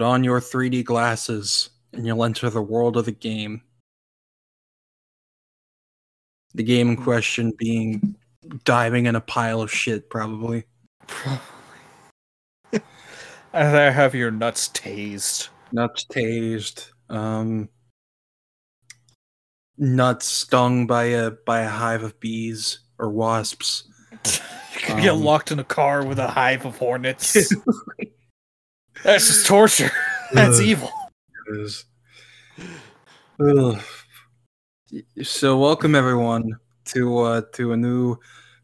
Put on your 3D glasses and you'll enter the world of the game. The game in question being diving in a pile of shit, probably. Probably. and I have your nuts tased. Nuts tased. Um, nuts stung by a by a hive of bees or wasps. You could get Um, locked in a car with a hive of hornets. That's just torture. That's Ugh. evil. is. Ugh. So welcome everyone to uh to a new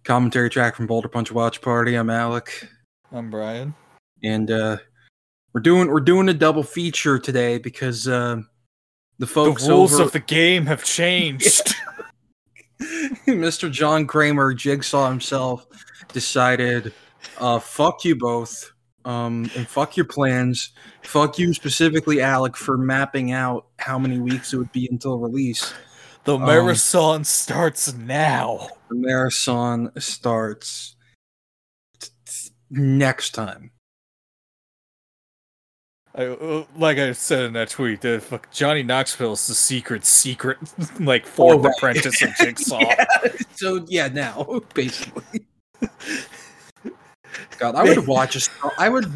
commentary track from Boulder Punch Watch Party. I'm Alec, I'm Brian. and uh we're doing we're doing a double feature today because uh, the The folks rules over of the game have changed. Mr. John Kramer, Jigsaw himself, decided, uh, fuck you both, um, and fuck your plans. Fuck you specifically, Alec, for mapping out how many weeks it would be until release. The Um, marathon starts now. The marathon starts t- t- next time. I, uh, like I said in that tweet, the fuck Johnny Knoxville is the secret, secret, like fourth right. apprentice of Jigsaw. Yeah, So yeah, now basically. God, I would watch a. Saw- I would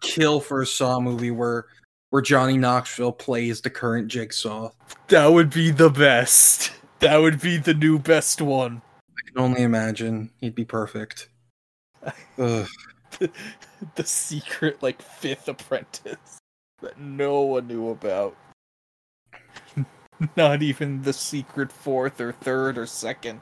kill for a Saw movie where where Johnny Knoxville plays the current Jigsaw. That would be the best. That would be the new best one. I can only imagine he'd be perfect. Ugh. The secret, like fifth apprentice that no one knew about. Not even the secret fourth or third or second.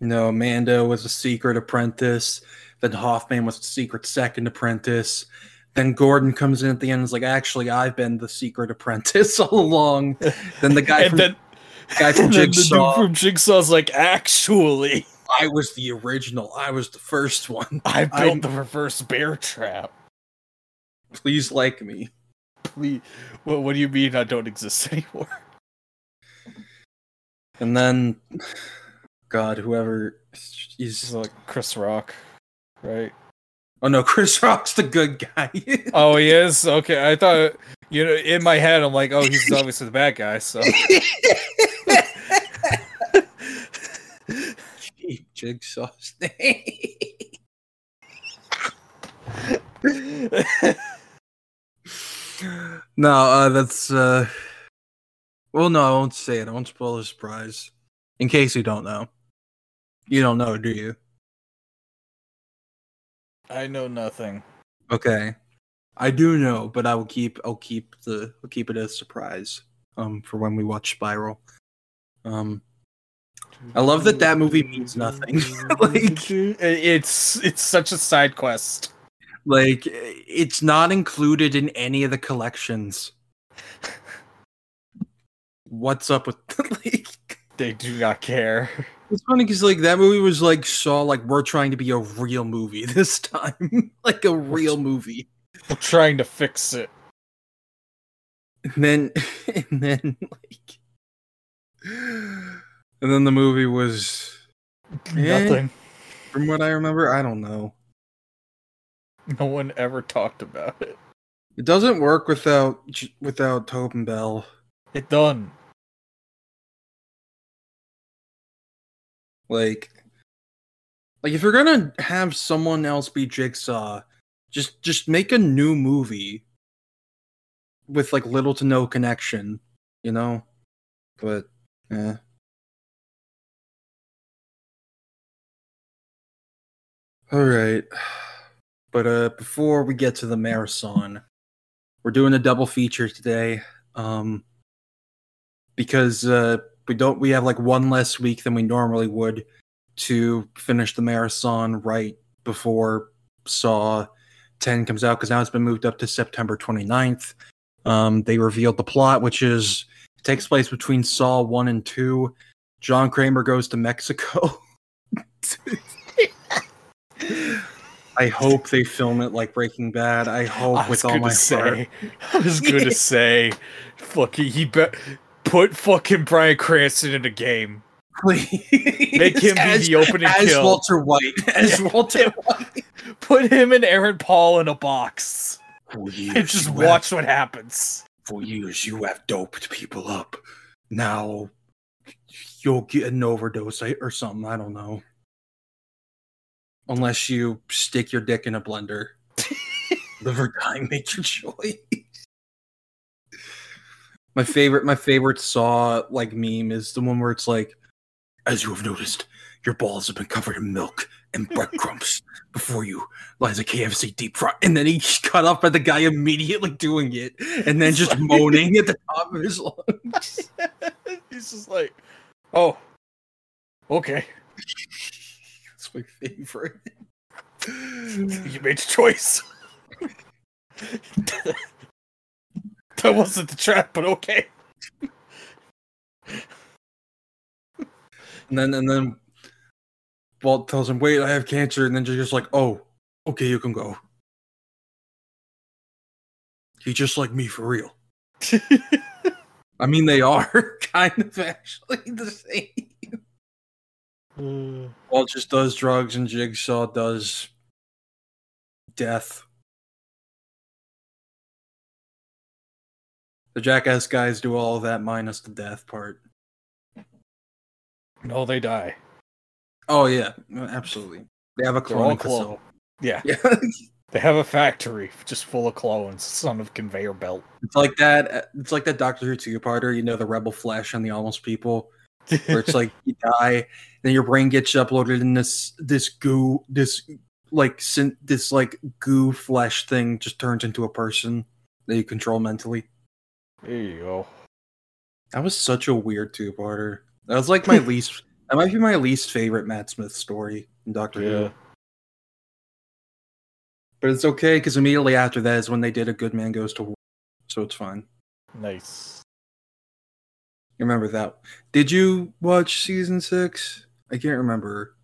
No, Mando was a secret apprentice. Then Hoffman was a secret second apprentice. Then Gordon comes in at the end and is like, actually, I've been the secret apprentice all along. Then the guy from, then, guy from and then the dude from Jigsaw's like, actually, I was the original. I was the first one. I built I'm- the reverse bear trap. Please like me. Please, what, what do you mean I don't exist anymore? And then, God, whoever he's like Chris Rock, right? oh no, Chris Rock's the good guy. Oh, he is. Okay, I thought you know in my head I'm like, oh, he's obviously the bad guy. So Cheap Jigsaw's name. no, uh, that's uh. Well, no, I won't say it. I won't spoil the surprise. In case you don't know, you don't know, do you? I know nothing. Okay, I do know, but I will keep. I'll keep the. I'll keep it as a surprise. Um, for when we watch Spiral. Um, I love that that movie means nothing. like, it's it's such a side quest. like it's not included in any of the collections. What's up with like? They do not care. It's funny because like that movie was like saw like we're trying to be a real movie this time, like a real movie. We're trying to fix it. And then and then like and then the movie was Eh. Nothing. from what I remember, I don't know. No one ever talked about it. It doesn't work without without Tobin Bell. It done. Like like if you're gonna have someone else be Jigsaw, just just make a new movie with like little to no connection, you know? But yeah. Alright. But uh before we get to the marathon, we're doing a double feature today. Um because uh we don't we have like one less week than we normally would to finish the marathon right before Saw 10 comes out because now it's been moved up to September 29th. Um, they revealed the plot, which is takes place between Saw 1 and 2. John Kramer goes to Mexico. I hope they film it like Breaking Bad. I hope I was with all heart. say. I was gonna say. Fucking he bet. Put fucking Bryan Cranston in a game. Please. Make him be the opening as kill. Walter White. As Yeah. Walter White. Put him and Aaron Paul in a box. For years, And just watch what happens. For years, you have doped people up. Now you'll get an overdose or something. I don't know. Unless you stick your dick in a blender. Live or die, make your choice. My favorite, my favorite Saw like meme is the one where it's like, as you have noticed, your balls have been covered in milk and breadcrumbs before you lies a KFC deep fry, and then he cut off by the guy immediately doing it, and then just moaning at the top of his lungs. He's just like, oh, okay, That's my favorite. you made your choice. that wasn't the trap, but okay. And then and then Walt tells him, "Wait, I have cancer," and then you're just like, "Oh, okay, you can go." He's just like me for real. I mean, they are kind of actually the same. Uh. Walt just does drugs, and Jigsaw does death. The Jackass guys do all of that minus the death part. no, they die. Oh yeah, absolutely. They have a They're all cloning clone. Yeah, Yeah, they have a factory just full of clones. Son of conveyor belt. it's like that. It's like that Doctor Who two-parter. You know, the Rebel Flesh and the Almost People, where it's like you die, then your brain gets uploaded in this this goo, this like this like goo flesh thing just turns into a person that you control mentally. There you go. That was such a weird two-parter. That was like my least. That might be my least favorite Matt Smith story in Doctor Who. Yeah. But it's okay because immediately after that is when they did a Good Man Goes to War, so it's fine. Nice. You remember that? Did you watch season six? I can't remember.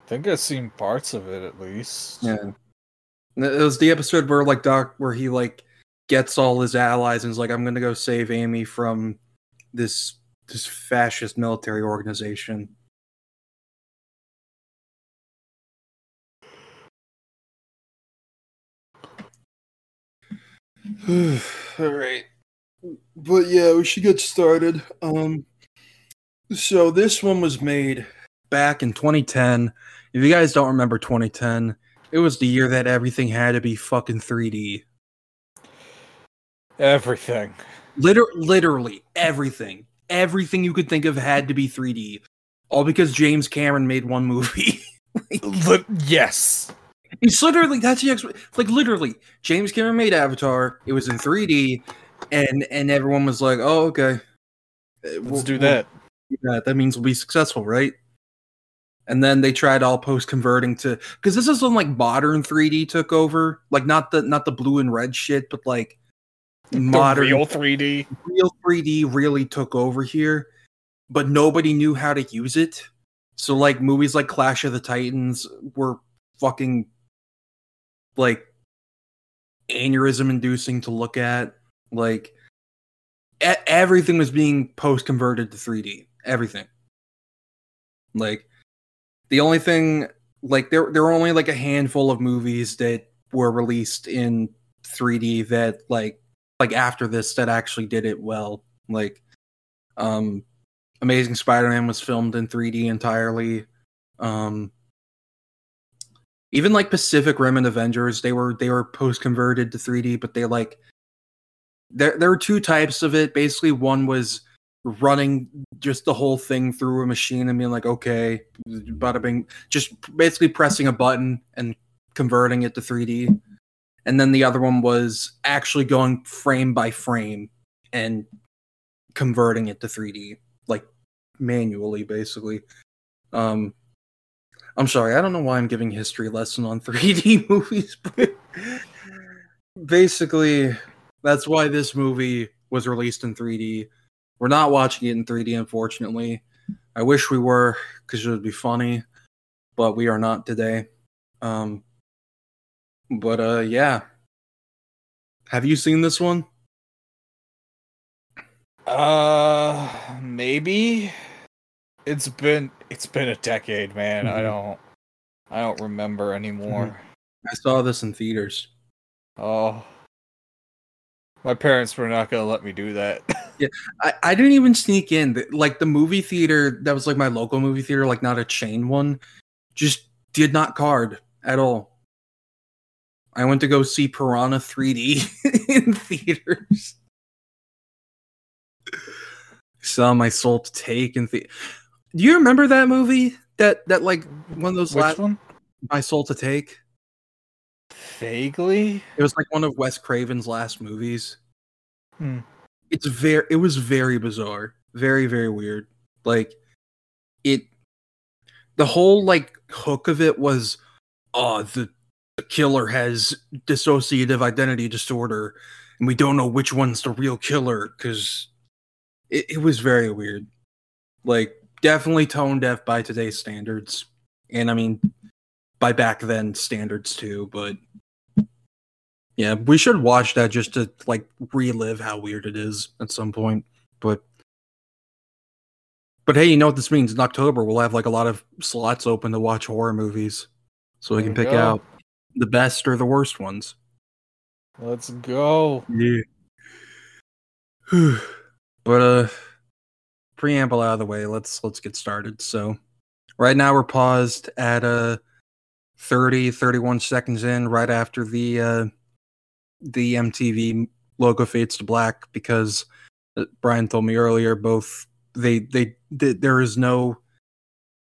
I think I've seen parts of it at least. Yeah, it was the episode where like Doc, where he like gets all his allies and is like, "I'm gonna go save Amy from this this fascist military organization." all right. But yeah we should get started. Um so this one was made back in 2010 if you guys don't remember 2010 it was the year that everything had to be fucking 3d Everything. Liter- literally everything everything you could think of had to be 3d all because james cameron made one movie Li- yes. It's literally that's the ex- like literally James Cameron made Avatar. It was in 3D, and and everyone was like, "Oh, okay, Uh, Let's we'll- do we'll that. do that. That means we'll be successful, right?" And then they tried all post converting to because this is when like modern 3D took over, like not the not the blue and red shit, but like modern The real 3D. real 3D really took over here, but nobody knew how to use it. So like movies like Clash of the Titans were fucking like aneurysm inducing to look at. Like e- everything was being post converted to 3D. Everything. Like the only thing like there there were only like a handful of movies that were released in 3D that like like after this that actually did it well. Like um Amazing Spider-Man was filmed in 3D entirely. Um even like Pacific Rim and Avengers, they were they were post converted to 3D, but they like there there were two types of it. Basically, one was running just the whole thing through a machine and being like, okay, bada bing, just basically pressing a button and converting it to 3D. And then the other one was actually going frame by frame and converting it to 3D, like manually, basically. Um, I'm sorry, I don't know why I'm giving history lesson on 3D movies, but basically, that's why this movie was released in 3D. We're not watching it in 3D, unfortunately. I wish we were, because it would be funny, but we are not today. Um, but uh, yeah. Have you seen this one? Uh, maybe. It's been it's been a decade, man. I Mhm. don't I don't remember anymore. I saw this in theaters. Oh. My parents were not gonna let me do that. I, I didn't even sneak in. Like the movie theater that was like my local movie theater, like not a chain one, just did not card at all. I went to go see Piranha 3D in theaters. Saw my soul to take in the. Do you remember that movie? That that like one of those Which last one? my soul to take. Vaguely. It was like one of Wes Craven's last movies. Hmm. It's very it was very bizarre. Very, very weird. Like it the whole like hook of it was oh the, the killer has dissociative identity disorder and we don't know which one's the real killer because it, it was very weird. Like definitely tone deaf by today's standards. And I mean by back then standards too, but yeah, we should watch that just to like relive how weird it is at some point. But but hey, you know what this means? In October, we'll have like a lot of slots open to watch horror movies, so we can pick go. out the best or the worst ones. Let's go. Yeah. but uh, preamble out of the way. Let's let's get started. So, right now we're paused at uh 30 31 seconds in right after the uh the MTV logo fades to black because uh, Brian told me earlier both they they, th there is no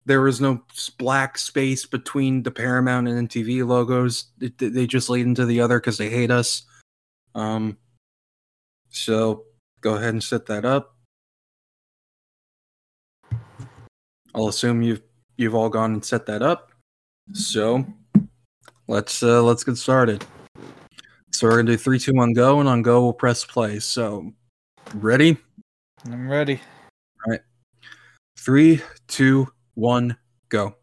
there is no black space between the Paramount and MTV logos. It- they- just lead into the other because they hate us. Um, so go ahead and set that up. I'll assume you've you've all gone and set that up. So let's uh let's get started. So we're gonna do three, two, one, go, and on go we'll press play. So ready? I'm ready. Three, two, one, go.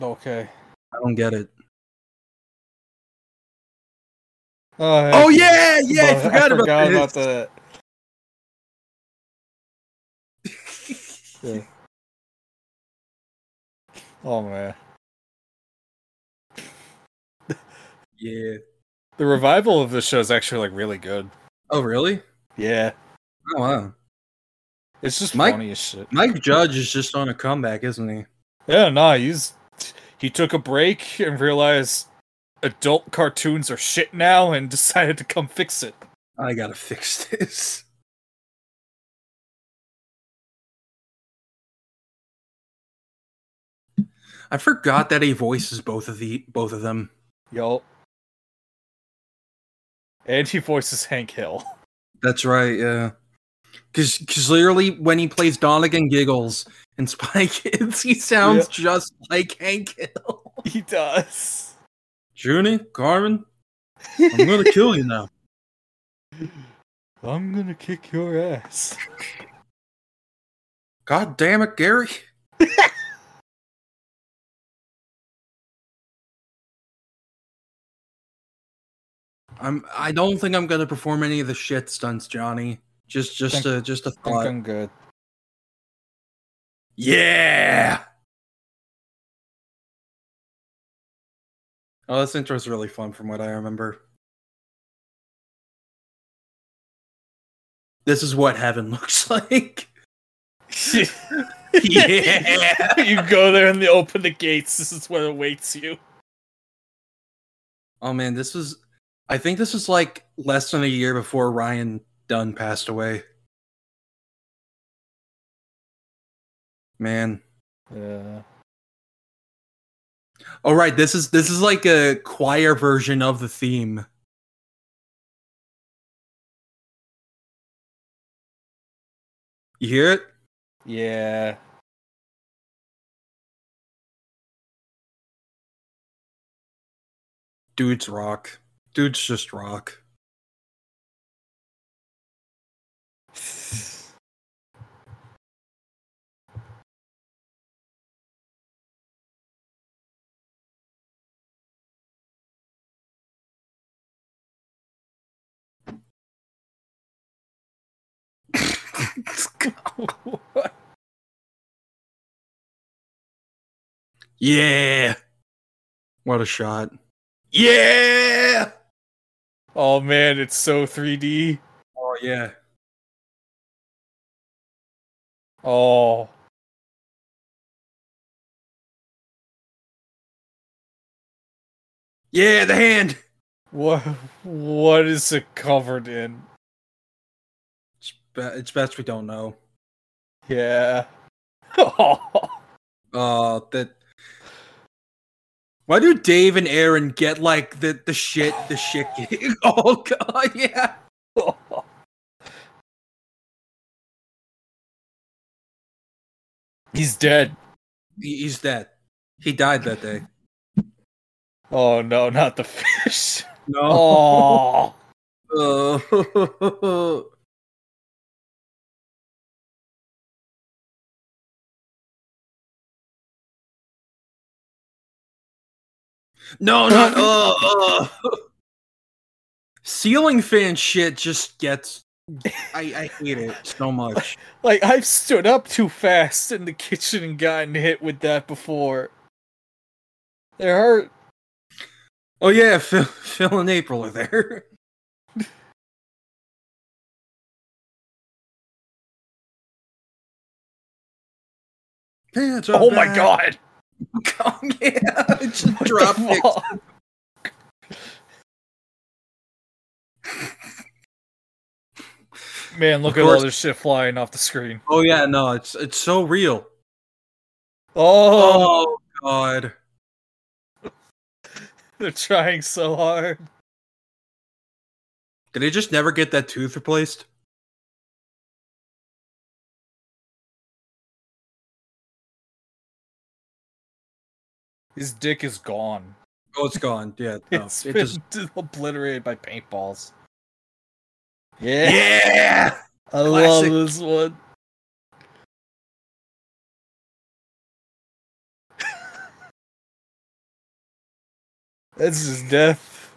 Okay. I don't get it. Uh, oh, Oh yeah, yeah, I forgot, forgot about, about that. Yeah. Oh man. yeah. The revival of the show is actually like really good. Oh really? Yeah. Oh wow. It's just Mike- funny as shit. Mike Judge is just on a comeback, isn't he? Yeah, nah, he's he took a break and realized adult cartoons are shit now and decided to come fix it. I gotta fix this. I forgot that he voices both of the both of them. Yup. And he voices Hank Hill. That's right, yeah. Because clearly, when he plays Donnagon Giggles in Spy Kids, he sounds just like Hank Hill. He does. Junie, Carmen, I'm gonna kill you now. I'm gonna kick your ass. God damn it, Gary. I'm. I don't think I'm gonna perform any of the shit stunts, Johnny. Just, just Think- a, just a I think thought. I'm good. Yeah. Oh, this intro is really fun from what I remember. This is what heaven looks like. yeah. you go there and they open the gates. This is what awaits you. Oh man, this was I think this was like less than a year before Ryan Dunn passed away. Man. Yeah. Oh right, this is this is like a choir version of the theme. You hear it? Yeah. Dude's rock. Dude's just rock. yeah. What a shot. Yeah. Oh man, it's so 3D. Oh yeah. Oh. Yeah, the hand. What what is it covered in? It's, be- it's best we don't know. Yeah. Oh. Uh that why do Dave and Ehren get like the the shit the shit? Oh god, yeah. He's dead. He's dead. He died that day. Oh no, not the fish. No. Oh. No, not uh, uh. Ceiling fan shit just gets. I, I hate it so much. Like I've stood up too fast in the kitchen and gotten hit with that before. It hurt. Oh yeah, Phil, Phil and April are there. Pants Oh my back. god. Yeah, just What drop the Man, look at all this shit flying off the screen. Oh yeah, no, it's it's so real. Oh, Oh god. they're trying so hard. Did they just never get that tooth replaced? His dick is gone. Oh, it's gone. Yeah, no, It's it been just obliterated by paintballs. Yeah, yeah. I classic. love this one. That's his death.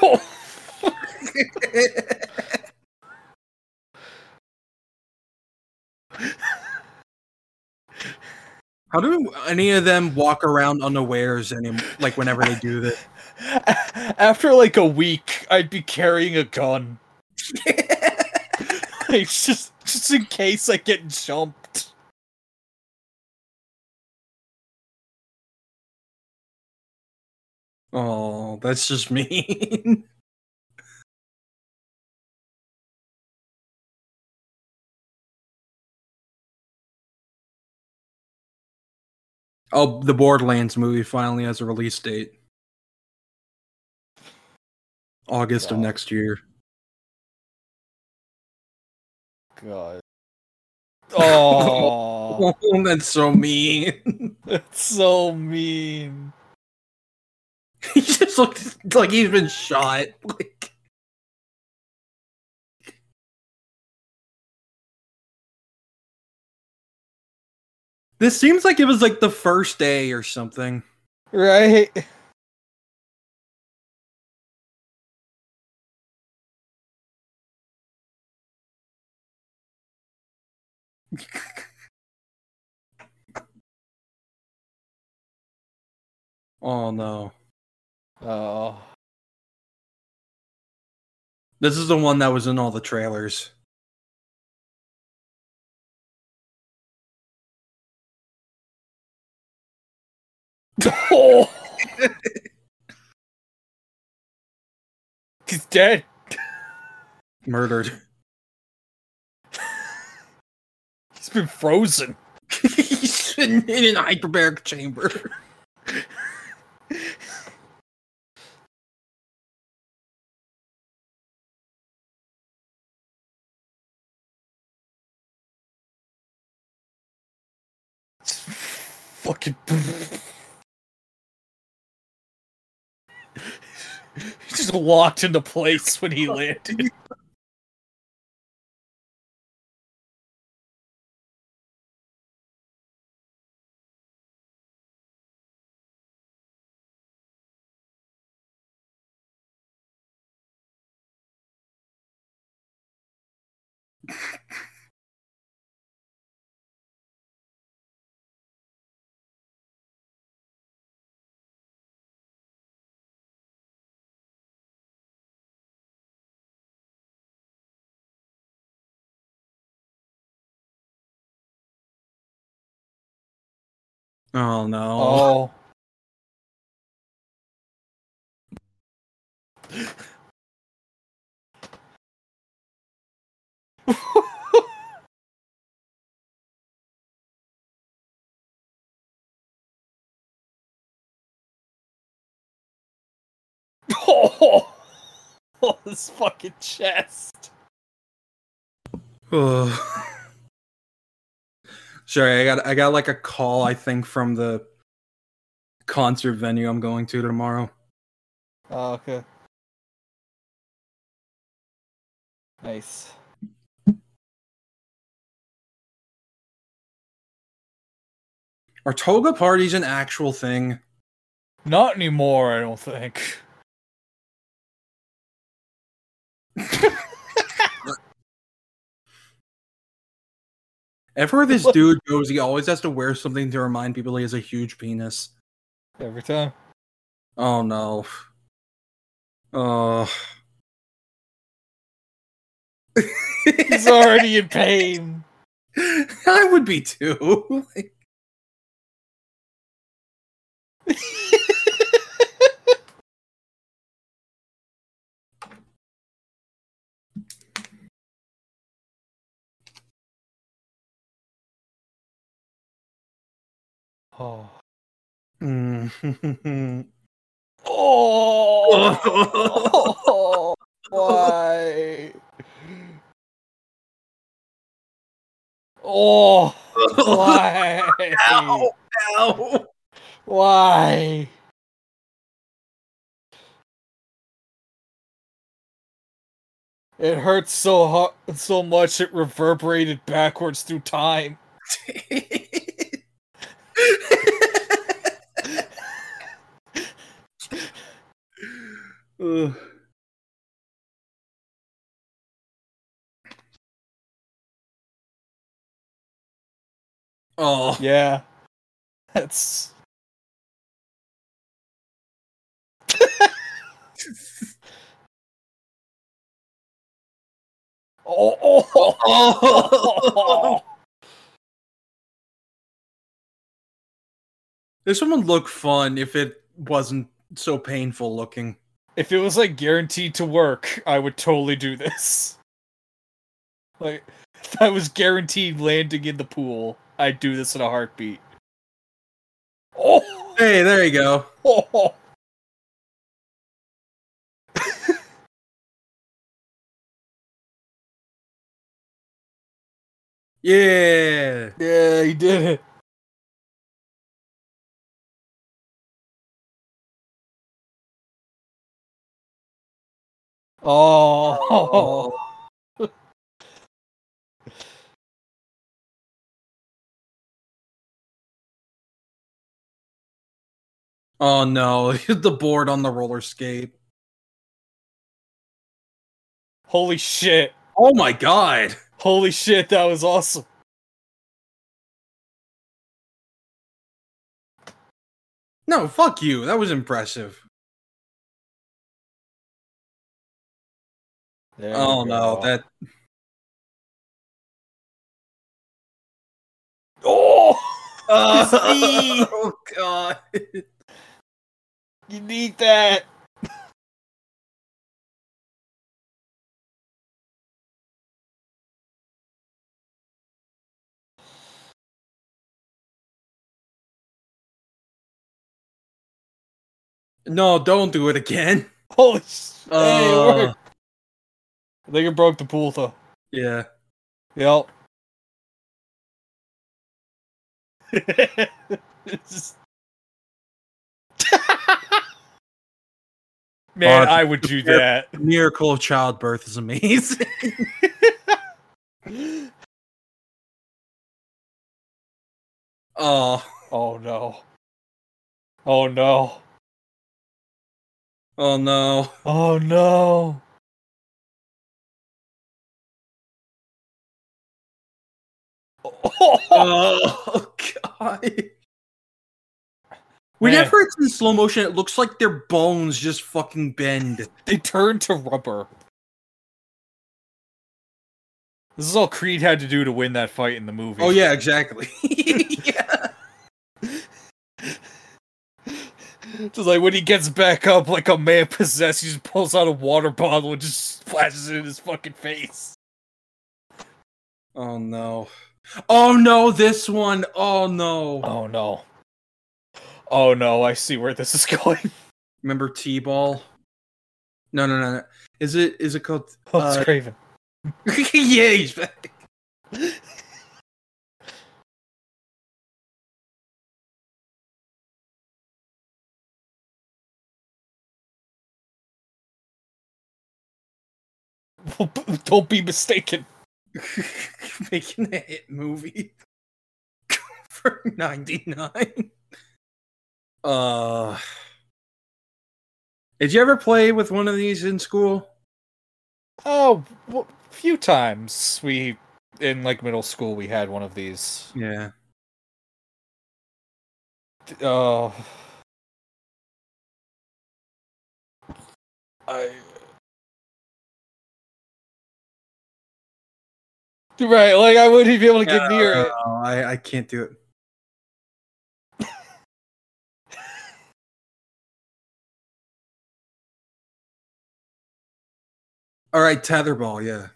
Oh. How do any of them walk around unawares any like whenever they do this? After like a week, I'd be carrying a gun. Like, just just in case I get jumped. oh, that's just mean. Oh, the Borderlands movie finally has a release date. August of next year. God. Oh, Oh, that's so mean. that's so mean. he just looks like he's been shot. this seems like it was like the first day or something. Right? Oh no. Oh. This is the one that was in all the trailers. Oh. He's dead. Murdered. He's been frozen. he's in, in an hyperbaric chamber. Fucking. Locked into place when he landed. Oh no. Oh. oh, oh, his fucking chest. Ugh. Sorry, I got I got like a call I think from the concert venue I'm going to tomorrow. Oh, okay. Nice. Are toga parties an actual thing? Not anymore, I don't think. Everywhere this dude goes, he always has to wear something to remind people he has a huge penis. Every time. Oh no. Oh. He's already in pain. I would be too. oh. mm. Oh. Why? Oh. Why? Ow, ow. Why? It hurts so hard, so much it reverberated backwards through time. Oh, Yeah. That's oh, oh, oh. This one would look fun if it wasn't so painful looking. If it was like guaranteed to work, I would totally do this. Like, if I was guaranteed landing in the pool, I'd do this in a heartbeat. Oh, Hey, there you go. oh. Yeah. yeah, he did it. Oh, Oh no, hit the board on the roller skate. holy shit! Oh my god. Holy shit, that was awesome. No, fuck you. That was impressive. There Oh no, that Oh, Oh god. you need that. No, don't do it again. Holy shit! hey, it Uh. I think it broke the pool though. yeah. Yep. Just- Man, I would do that. Miracle of childbirth is amazing. oh. Oh no. Oh no. Oh no. Oh no. Oh god. Whenever it's in slow motion, it looks like their bones just fucking bend. they turn to rubber. This is all Creed had to do to win that fight in the movie. Oh yeah, exactly. yeah. Just like when he gets back up like a man possessed, he just pulls out a water bottle and just splashes it in his fucking face. Oh no. Oh no, this one. Oh no. Oh no. Oh no, I see where this is going. Remember T-ball? No, no, no, no. Is it is it called Oh, it's Uh, Craven. Yeah, he's back. Don't be mistaken. Making a hit movie for 99. Uh Did you ever play with one of these in school? Oh, a few times we in like middle school we had one of these. Yeah. Oh. I. Right, like I wouldn't even be able to get near it. No, I, I can't do it. All right, tetherball, yeah.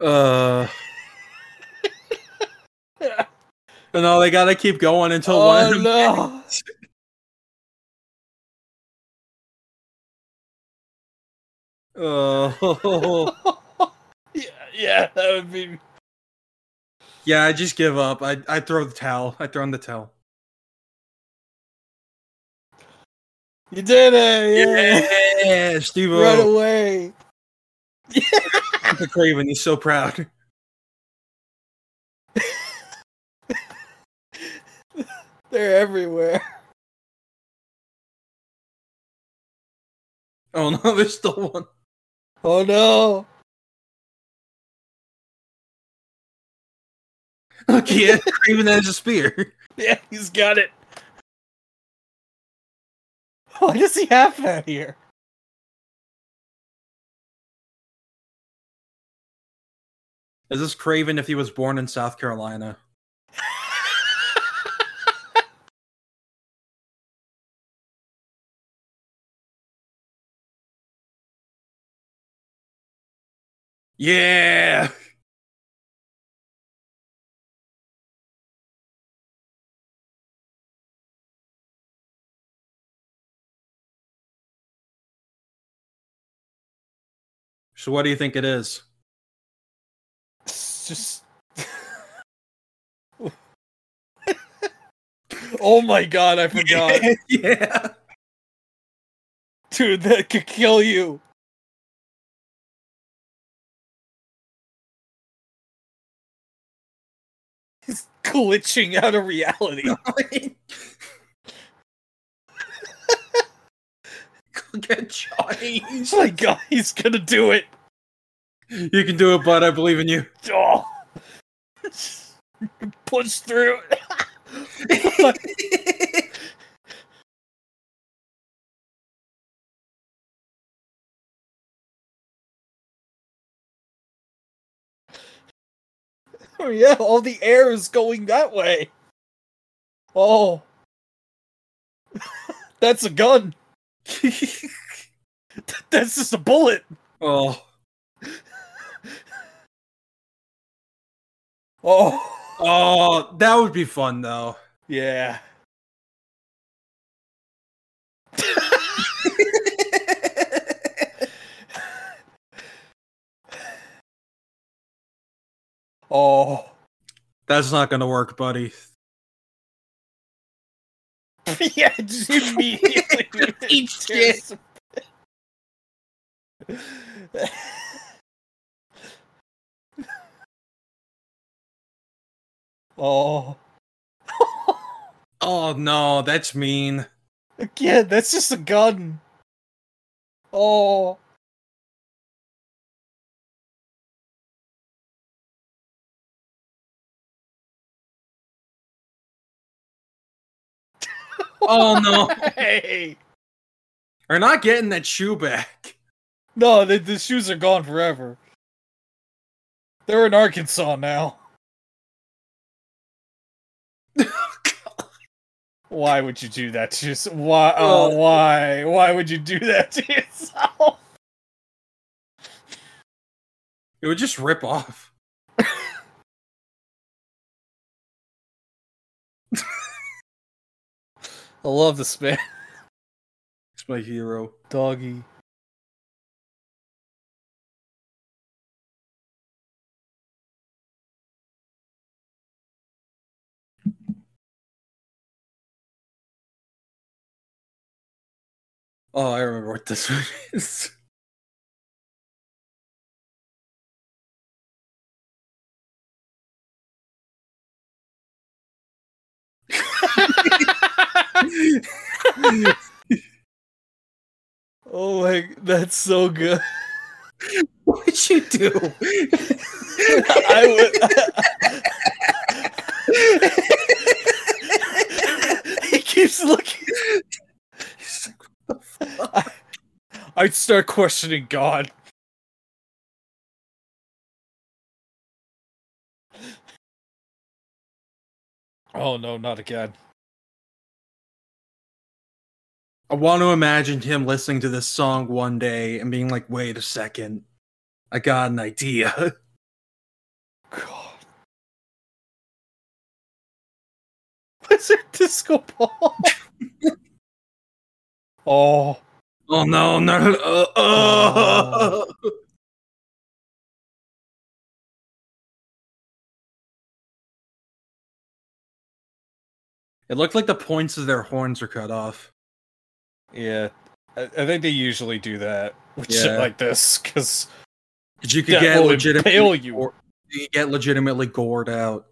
Uh, no, they gotta keep going until one. Oh of them- no! Oh, yeah, that would be. yeah. I just give up. I I throw the towel. I throw in the towel. You did it! Yeah, Yeah, Steve. right away. The Craven. He's so proud. They're everywhere. Oh no, there's still one. Oh no! Look, yeah, Craven has a spear. Yeah, he's got it. Why does he have that here? Is this Craven if he was born in South Carolina? Yeah. So what do you think it is? It's just. oh my god, I forgot. yeah. Dude, that could kill you. He's glitching out of reality. get Johnny. Oh my god, he's gonna do it. You can do it, bud. I believe in you. Oh. Push through. Oh yeah, all the air is going that way. Oh. That's a gun. That's just a bullet. oh. Oh. Oh, that would be fun though. Yeah. Oh. That's not gonna work, buddy. yeah, just immediately. Eat shit. oh. Oh no, that's mean. Again, that's just a gun. Oh. Oh no. Hey. We're not getting that shoe back. No, the, the shoes are gone forever. They're in Arkansas now. Why would you do that to yourself? Why? Oh, Oh. why? Why would you do that to yourself? It would just rip off. I love this man, It's my hero. doggy. Oh, I remember what this one is. oh my, that's so good. What'd you do? I would. he keeps looking. I'd start questioning God. Oh no, not again. I want to imagine him listening to this song one day and being like, wait a second. I got an idea. God. Wizard Disco Ball. oh. Oh no, no. Uh, uh. It looked like the points of their horns are cut off. Yeah. I, I think they usually do that with shit like this, because you could get legitimately you. gore- you get legitimately gored out.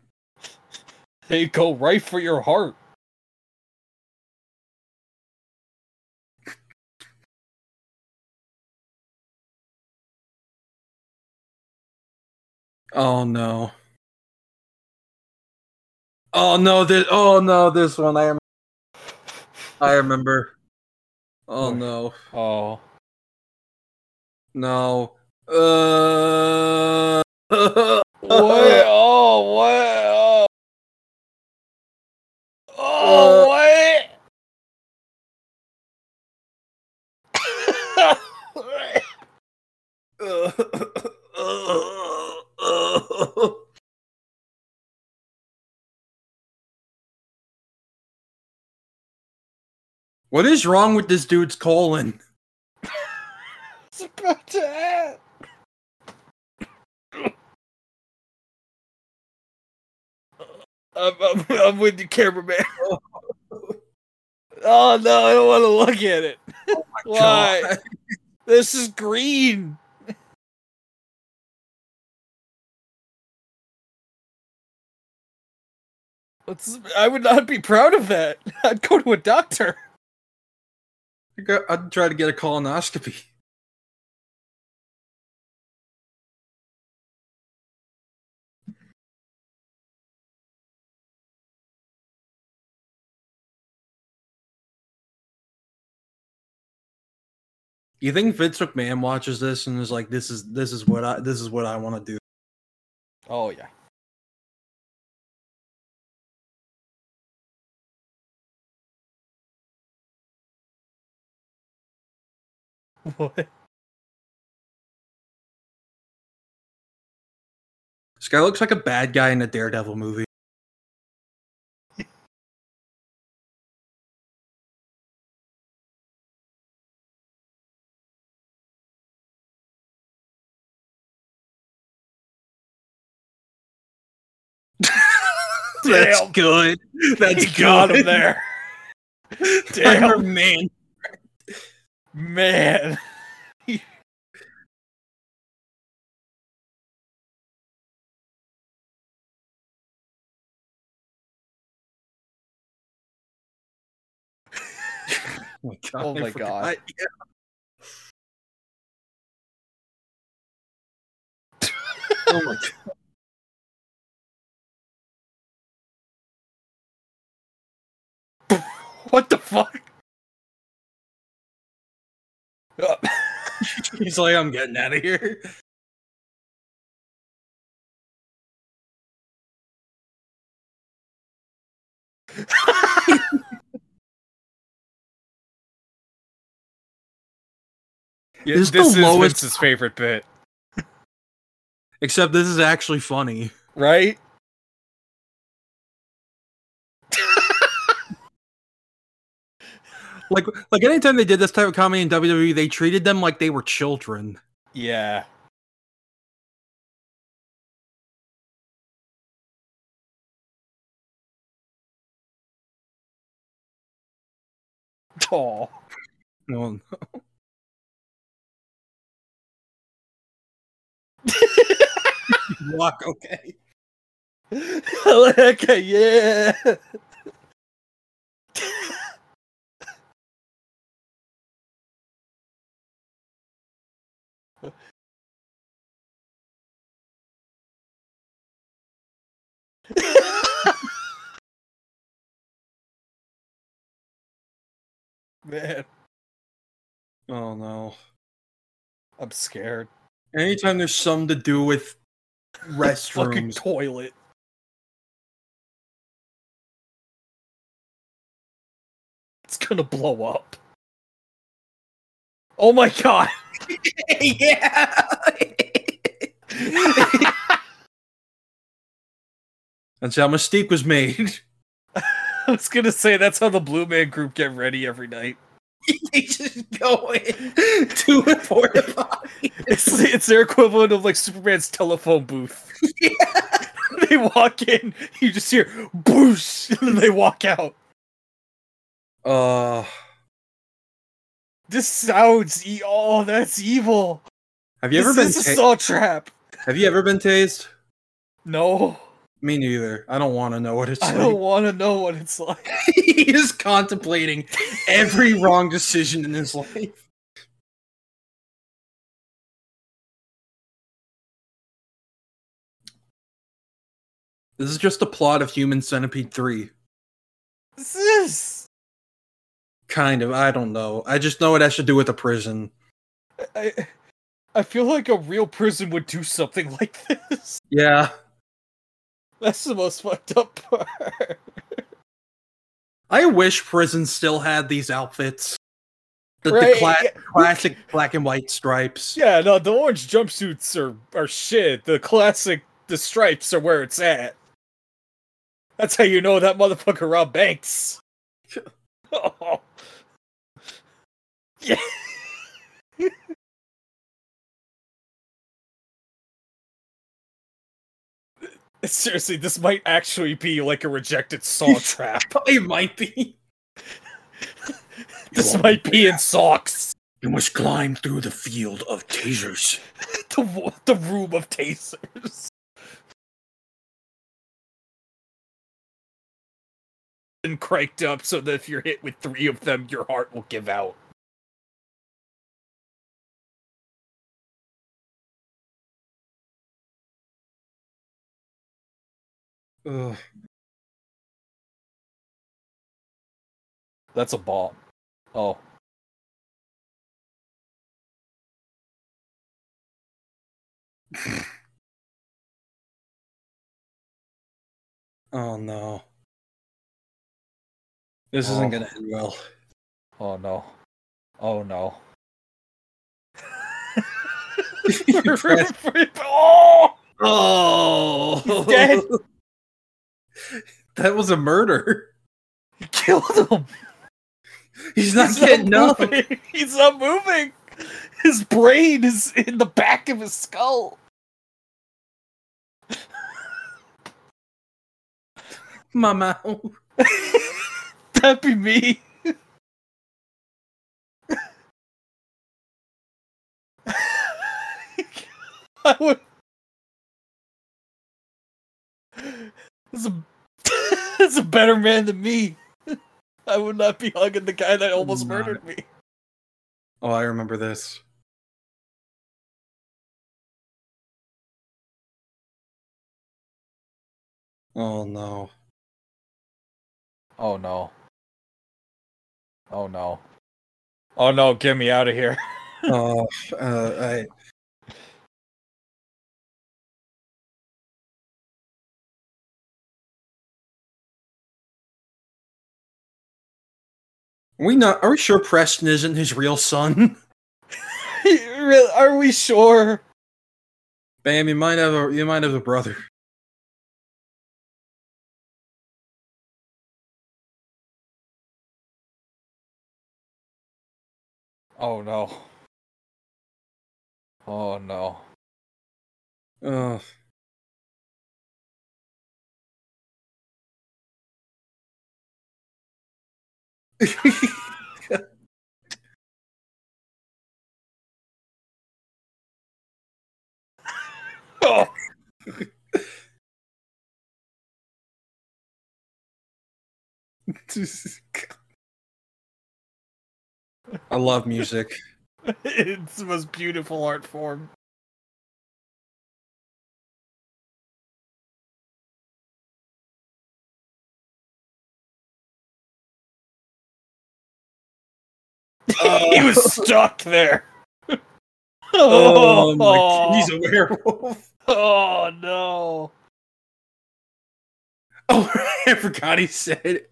They go right for your heart. Oh no. Oh no, this oh no, this one I rem- I remember. Oh no. Oh. No. Uh What? Oh, what? Oh, oh What is wrong with this dude's colon? it's about to end. I'm, I'm, I'm with you, cameraman. Oh no, I don't want to look at it. Oh Why? God. This is green. What's, I would not be proud of that. I'd go to a doctor. I'd try to get a colonoscopy. You think Vince McMahon watches this and is like, "This is this is what I this is what I want to do." Oh yeah. What? This guy looks like a bad guy in a Daredevil movie. That's Damn. good. That's He got him there. Damn, man. Man. Oh my god. Oh I my forgot. God. oh my god. What the fuck? He's like, I'm getting out of here. yeah, This is this the is lowest- Vince's favorite bit, Except this is actually funny. right? Like, like anytime they did this type of comedy in WWE, they treated them like they were children. Yeah. Oh. No, walk okay. okay, yeah. Man, Oh no. I'm scared. Anytime there's something to do with Fucking restrooms, toilet. It's gonna blow up. Oh my god! yeah. That's how Mystique was made. I was gonna say that's how the Blue Man Group get ready every night. they just go in to a porta potty. It's it's their equivalent of like Superman's telephone booth. they walk in, you just hear boosh, and then they walk out. Uh, This sounds e- oh, that's evil. have you ever this been? is a saw trap. have you ever been tased? No, Me neither. I don't want to know what it's like. I like. don't want to know what it's like. he is contemplating every wrong decision in his life. This is just a plot of Human Centipede 3. This is. Kind of. I don't know. I just know it has to do with a prison. I, I feel like a real prison would do something like this. Yeah. That's the most fucked up part. I wish prisons still had these outfits. The, the cla- yeah. classic black and white stripes. Yeah, no, the orange jumpsuits are are shit. The classic, the stripes are where it's at. That's how you know that motherfucker robbed banks. oh. Yeah. Seriously, this might actually be like a rejected saw trap. It might be. This might be in socks. You must climb through the field of tasers. The, the room of tasers. And cranked up so that if you're hit with three of them, your heart will give out. Ugh. That's a ball. Oh. Oh no. This Oh. isn't gonna end well. Oh no. Oh no. Oh! oh, He's dead. that was a murder. He killed him. He's not He's getting up. He's not moving. His brain is in the back of his skull. My mouth. That'd be me. I would. Is a, is a better man than me. I would not be hugging the guy that almost Not. murdered me. Oh, I remember this. Oh no. Oh no. Oh no. Oh no, get me out of here. Oh, uh, I. Are we not? Are we sure Preston isn't his real son? Are we sure? Bam, you might have a you might have a brother. Oh no. Oh no. Oh. Oh. I love music. it's the most beautiful art form. he was oh. stuck there. Oh, my! Oh. He's a werewolf. Oh no. Oh, I forgot he said. it.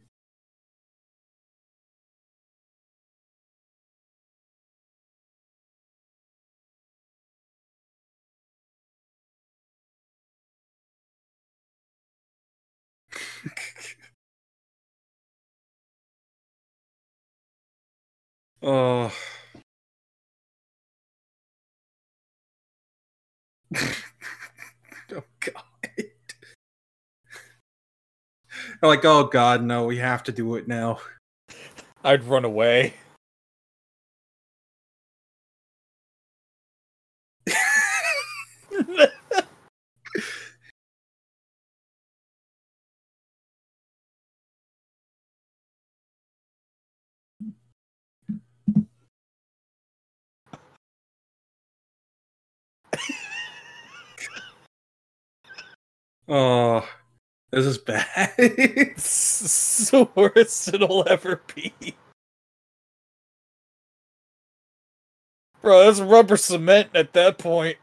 Oh. oh god. I'm like, oh god, no, we have to do it now. I'd run away. Oh, this is bad. It's the worst it'll ever be. Bro, that's rubber cement at that point.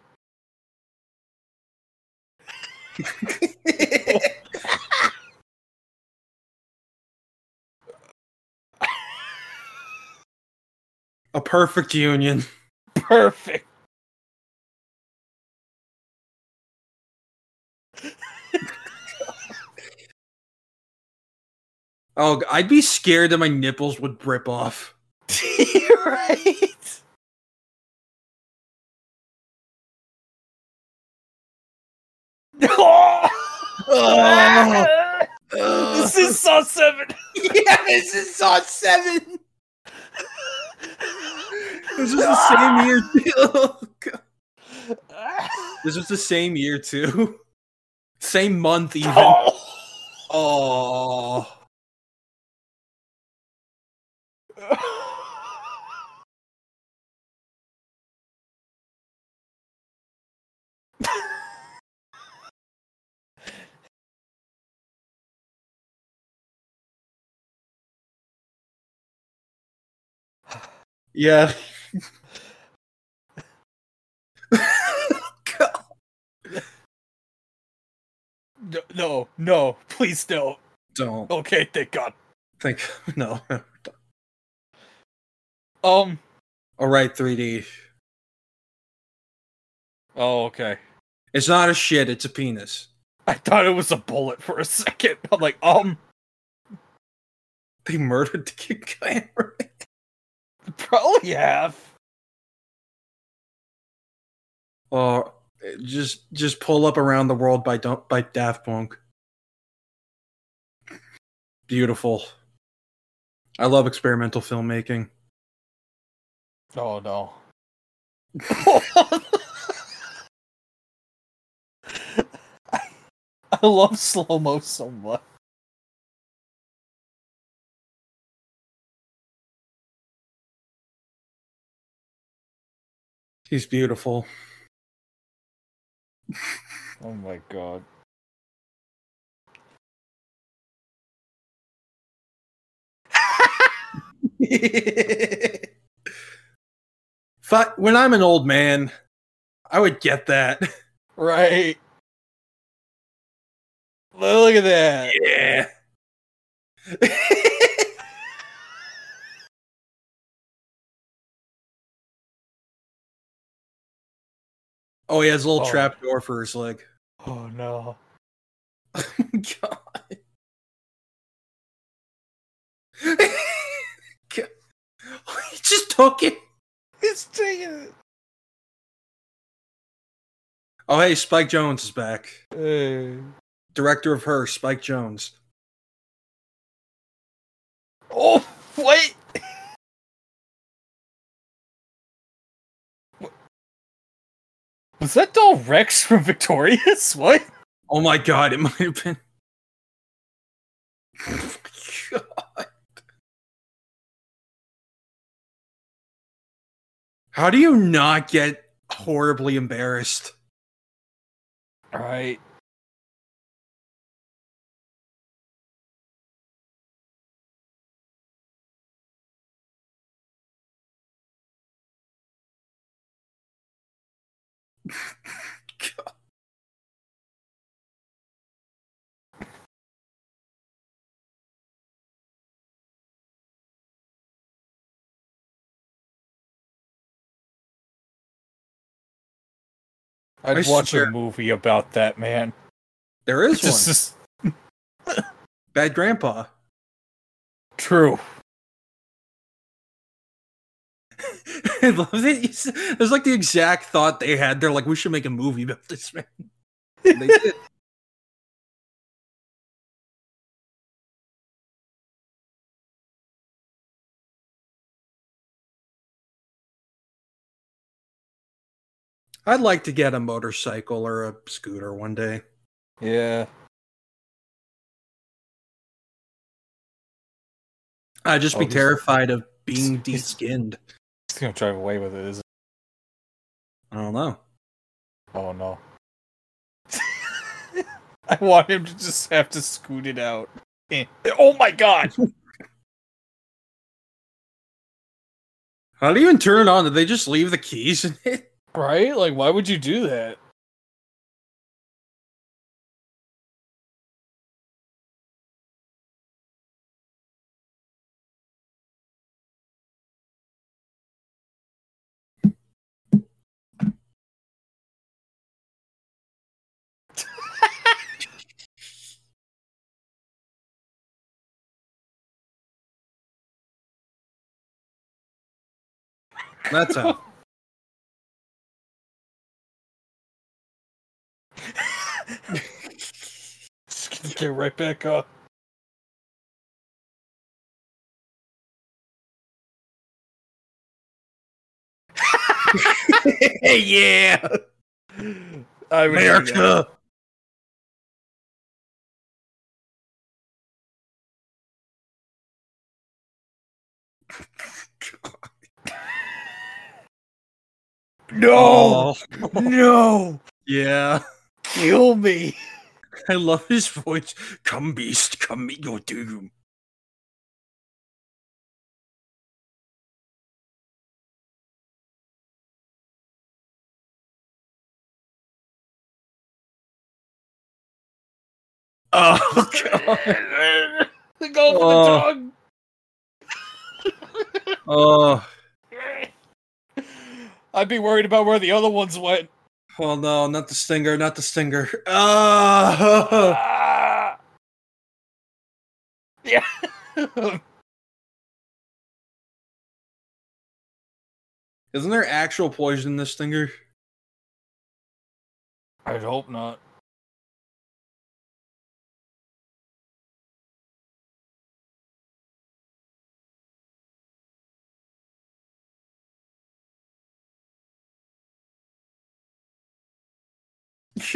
A perfect union. Perfect. Oh, I'd be scared that my nipples would rip off. right. Oh, this is Saw 7. yeah, this is Saw 7. This was the same year too. Oh, God. This was the same year too. Same month even. Oh. Yeah. God. No, no, no, please don't. Don't Okay, thank God. think no. Um. All right, 3D. Oh, okay. It's not a shit, it's a penis. I thought it was a bullet for a second. I'm like, um, They murdered the kid Cameron. probably have. Or just just pull up around the world by don't by Daft Punk. Beautiful. I love experimental filmmaking. Oh no. I love slow mo so much. He's beautiful. Oh my god. I- when I'm an old man, I would get that. Right. Look at that. Yeah. oh, he has a little Oh. trap door for his leg. Oh no. God. God. he just took it. It's taking it. Oh, hey, Spike Jonze is back. Uh, Director of her, Spike Jonze. oh, wait. Was that doll Rex from Victorious? What? Oh my god, it might have been. How do you not get horribly embarrassed? Right. God. I'd I watch swear- a movie about that man. There is Just, one. Bad Grandpa. true. I love it. It's it's like the exact thought they had. They're like, we should make a movie about this man. And they did. I'd like to get a motorcycle or a scooter one day. Yeah. I'd just Oh, be terrified of being de-skinned. He's gonna drive away with it, isn't I don't know. Oh no. I want him to just have to scoot it out. Eh. Oh my god! How do you even turn it on? Did they just leave the keys in it? Right? Like, why would you do that? That's how. Just gonna get right back up. yeah, I would. America. No! Oh, No! yeah. Kill me! I love his voice. Come, beast, come meet your doom. Oh god. Go for Oh. the dog. Oh! I'd be worried about where the other ones went. Well, no, not the stinger, not the stinger. Ah! Yeah. isn't there actual poison in this stinger? I'd hope not. That'd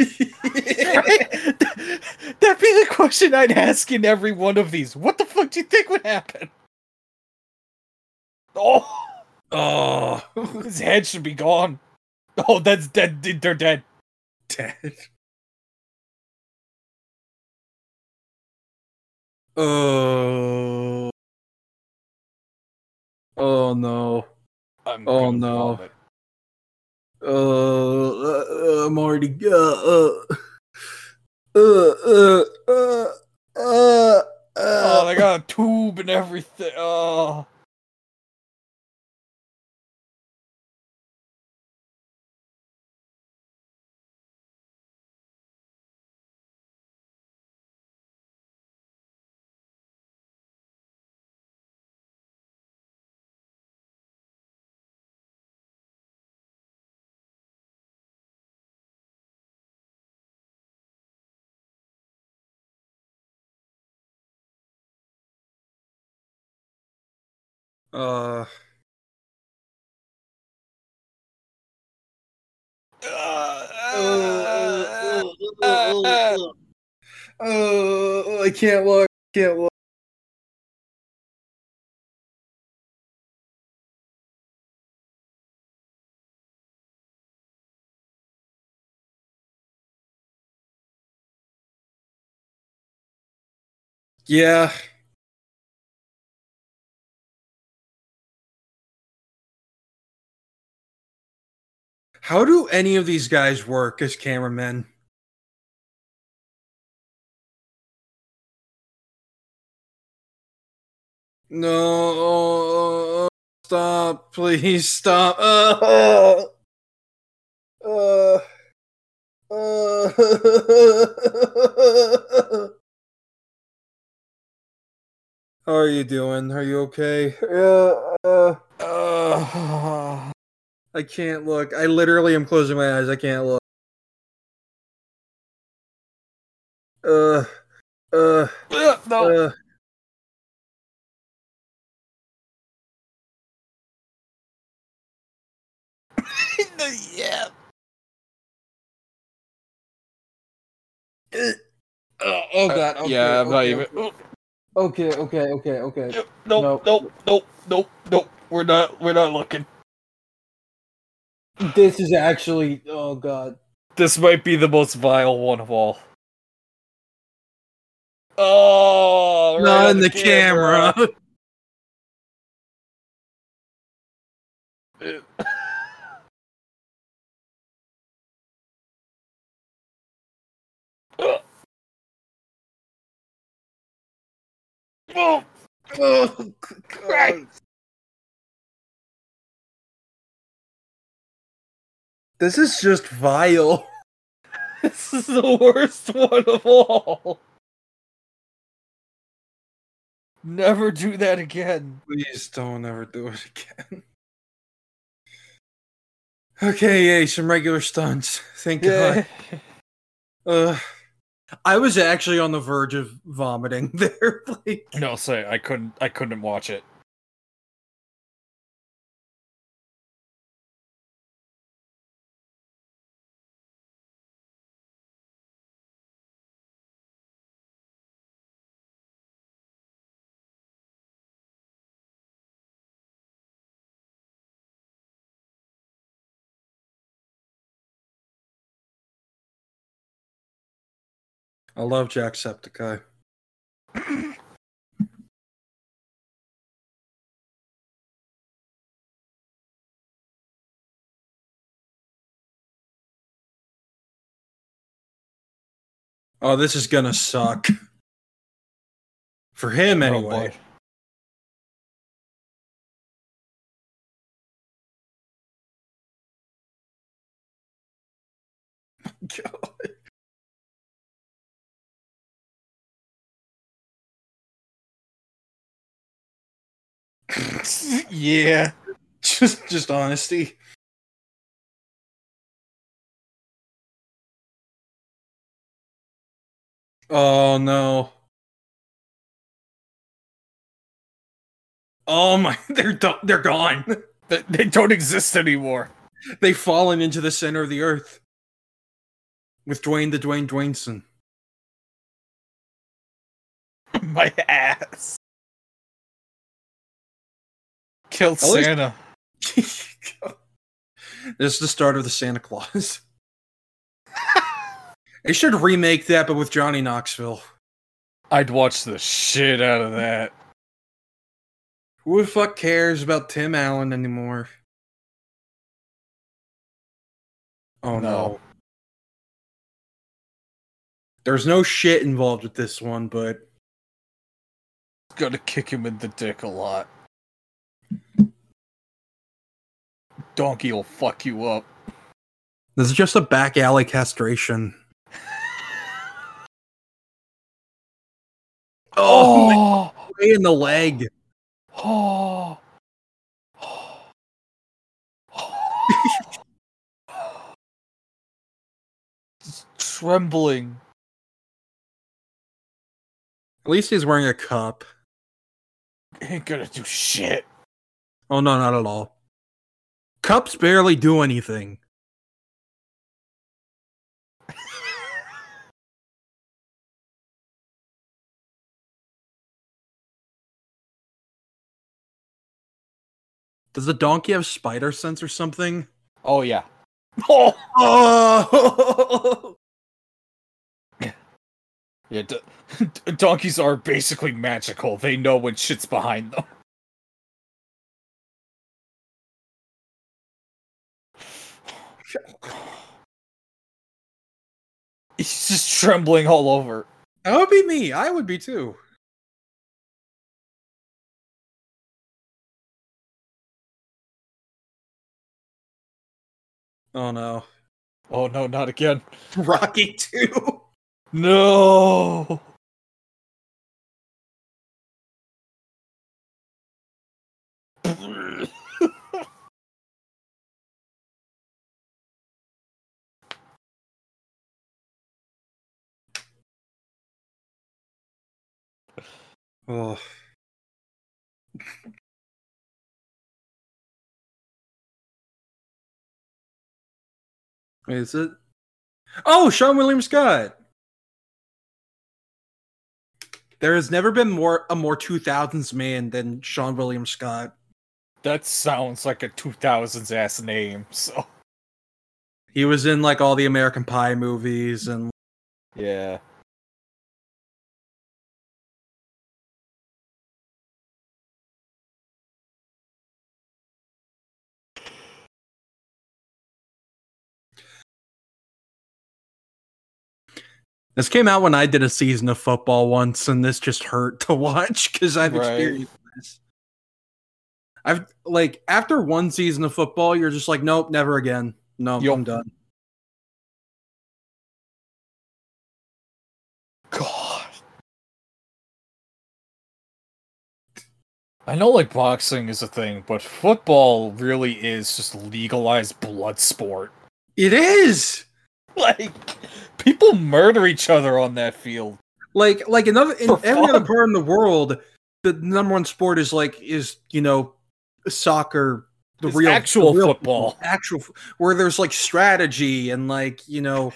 be the question I'd ask in every one of these. What the fuck do you think would happen? Oh, oh, his head should be gone. Oh, that's dead. They're dead. dead. Oh. Oh no. I'm Oh, no. vomit. Uh, uh, I'm already. Uh, uh, uh, uh, uh, uh, Oh, they got a tube and everything. Oh. Uh, uh, I can't look. Can't look. Yeah. How do any of these guys work as cameramen? No, stop, please stop. Uh, uh, uh, How are you doing? Are you okay? Yeah, uh, Uh, I can't look. I literally am closing my eyes. I can't look. Uh, uh, no. uh. yeah. Uh, oh god. Okay, yeah, I'm not even. Oh, Okay, okay, okay, okay. Nope, Nope. nope, nope, nope, nope. We're not. We're not looking. This is actually. Oh god. This might be the most vile one of all. Oh, right Not on in the camera. Ugh. Oh, oh, Right. This is just vile. this is the worst one of all. Never do that again. Please don't ever do it again. Okay, yay, some regular stunts. Thank God. Uh, I was actually on the verge of vomiting there. like, No, say I couldn't. I couldn't watch it. I love Jacksepticeye. Oh, this is gonna suck. For him, Oh, anyway. boy. God. yeah. just, just honesty. Oh no. Oh my, they're they're gone. They, they don't exist anymore. They've fallen into the center of the earth. With Dwayne the Dwayne Dwayneson. My ass. Killed At least- Santa. this is the start of the Santa Claus. they should remake that, but with Johnny Knoxville. I'd watch the shit out of that. Who the fuck cares about Tim Allen anymore? Oh no. No. There's no shit involved with this one, but Gonna kick him in the dick a lot. Donkey will fuck you up. this is just a back alley castration. Oh, Oh, way in the leg. oh, Just trembling. At least he's wearing a cup. Ain't gonna do shit. Oh no, not at all. Cups barely do anything. Does the donkey have spider sense or something? Oh yeah. Oh Oh! yeah. D- d- donkeys are basically magical. They know when shit's behind them. He's just trembling all over. that would be me. I would be too. Oh no. Oh no, not again. Rocky 2. No. Oh. Is it? Oh, Seann William Scott. There has never been more a more 2000s man than Seann William Scott. That sounds like a 2000s ass name. So He was in like all the American Pie movies and yeah. This came out when I did a season of football once and this just hurt to watch cuz I've Right. experienced this. I've like after one season of football you're just like nope, never again. No, Yup. I'm done. God. I know like boxing is a thing, but football really is just legalized blood sport. It is. Like people murder each other on that field. like like another in For every other part in the world the number one sport is like is you know soccer the It's real actual the real football. actual where there's like strategy and like you know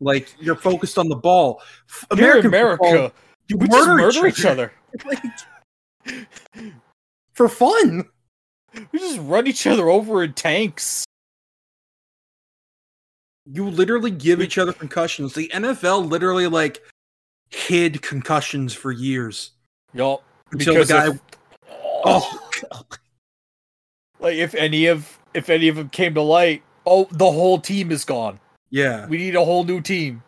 like you're focused on the ball Here in American football, America, you we just murder each other. like, for fun We just run each other over in tanks. You literally give each other concussions. The nfl literally like hid concussions for years. Until Because the guy if- oh, oh. like if any of if any of them came to light, oh, the whole team is gone. yeah. We need a whole new team.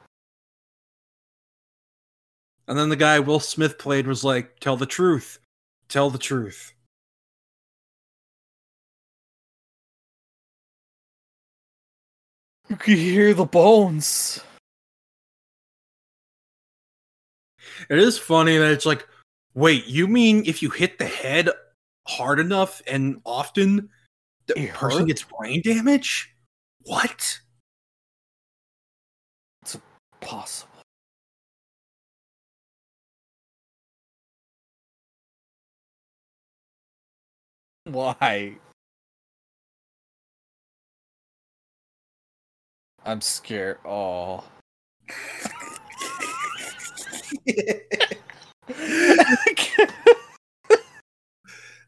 And then the guy Will Smith played was like, "Tell the truth, tell the truth." You can hear the bones. It is funny that it's like, wait, you mean if you hit the head hard enough and often, the It person hurt? gets brain damage? What? It's possible. Why? I'm scared. Oh.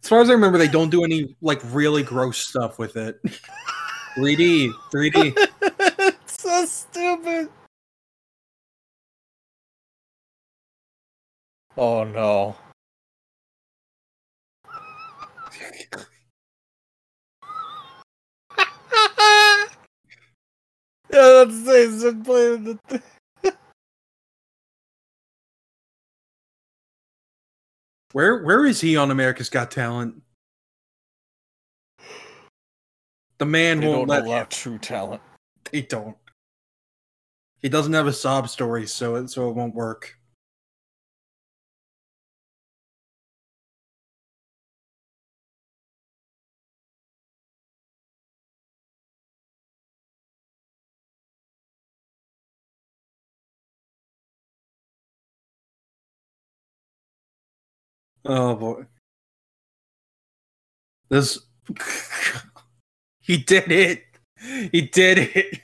As far as I remember, they don't do any like really gross stuff with it. 3D, 3D. it's so stupid. Oh no. About to say is that playing the th- Where where is he on America's Got Talent? The man They won't don't let allow him. true talent. They don't. He doesn't have a sob story, so it so it won't work. Oh boy. This he did it. He did it.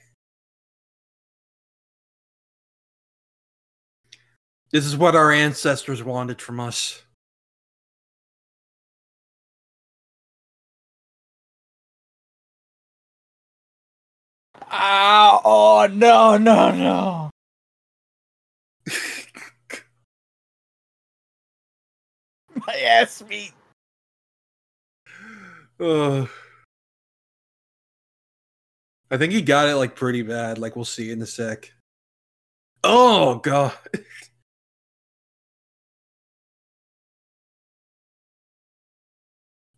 This is what our ancestors wanted from us. Ah, oh no, no, no. My ass meat. Ugh. I think he got it like pretty bad. Like we'll see in a sec. Oh god.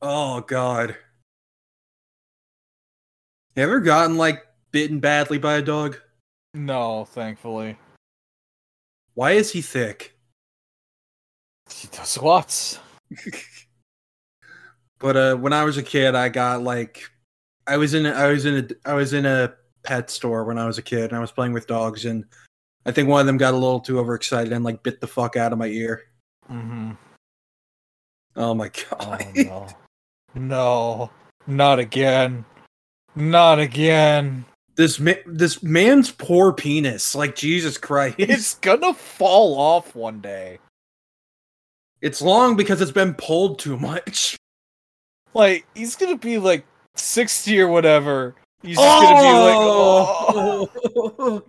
Oh god. You ever gotten like bitten badly by a dog? No, thankfully. Why is he thick? He does squats. But uh when I was a kid I got like I was in a, I was in a I was in a pet store when I was a kid and I was playing with dogs and I think one of them got a little too overexcited and like bit the fuck out of my ear. Mm-hmm. Oh my Oh god. no. No. Not again. Not again. this ma- this man's poor penis, like Jesus Christ. It's gonna fall off one day. It's long because it's been pulled too much. Like, he's gonna be like 60 or whatever. He's just gonna be like, oh. oh.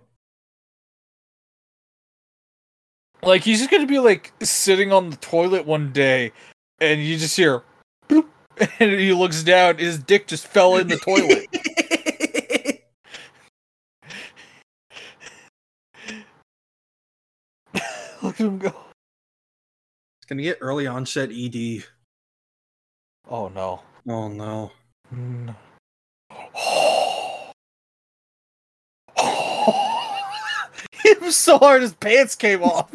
Like, he's just gonna be like sitting on the toilet one day and you just hear, bloop, and he looks down, his dick just fell in the toilet. Look at him go. It's gonna get early onset ED. Oh no. Oh no. Mm. it was so hard his pants came off.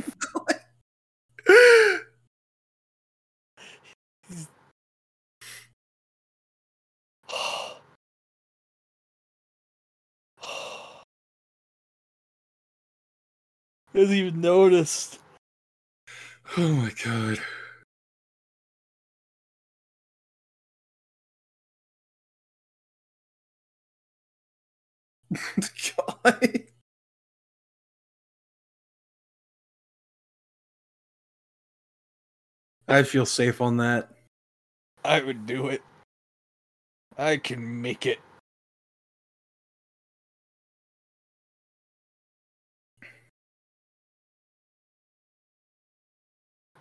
Hasn't even noticed. Oh my god. god. I feel safe on that. I would do it. I can make it.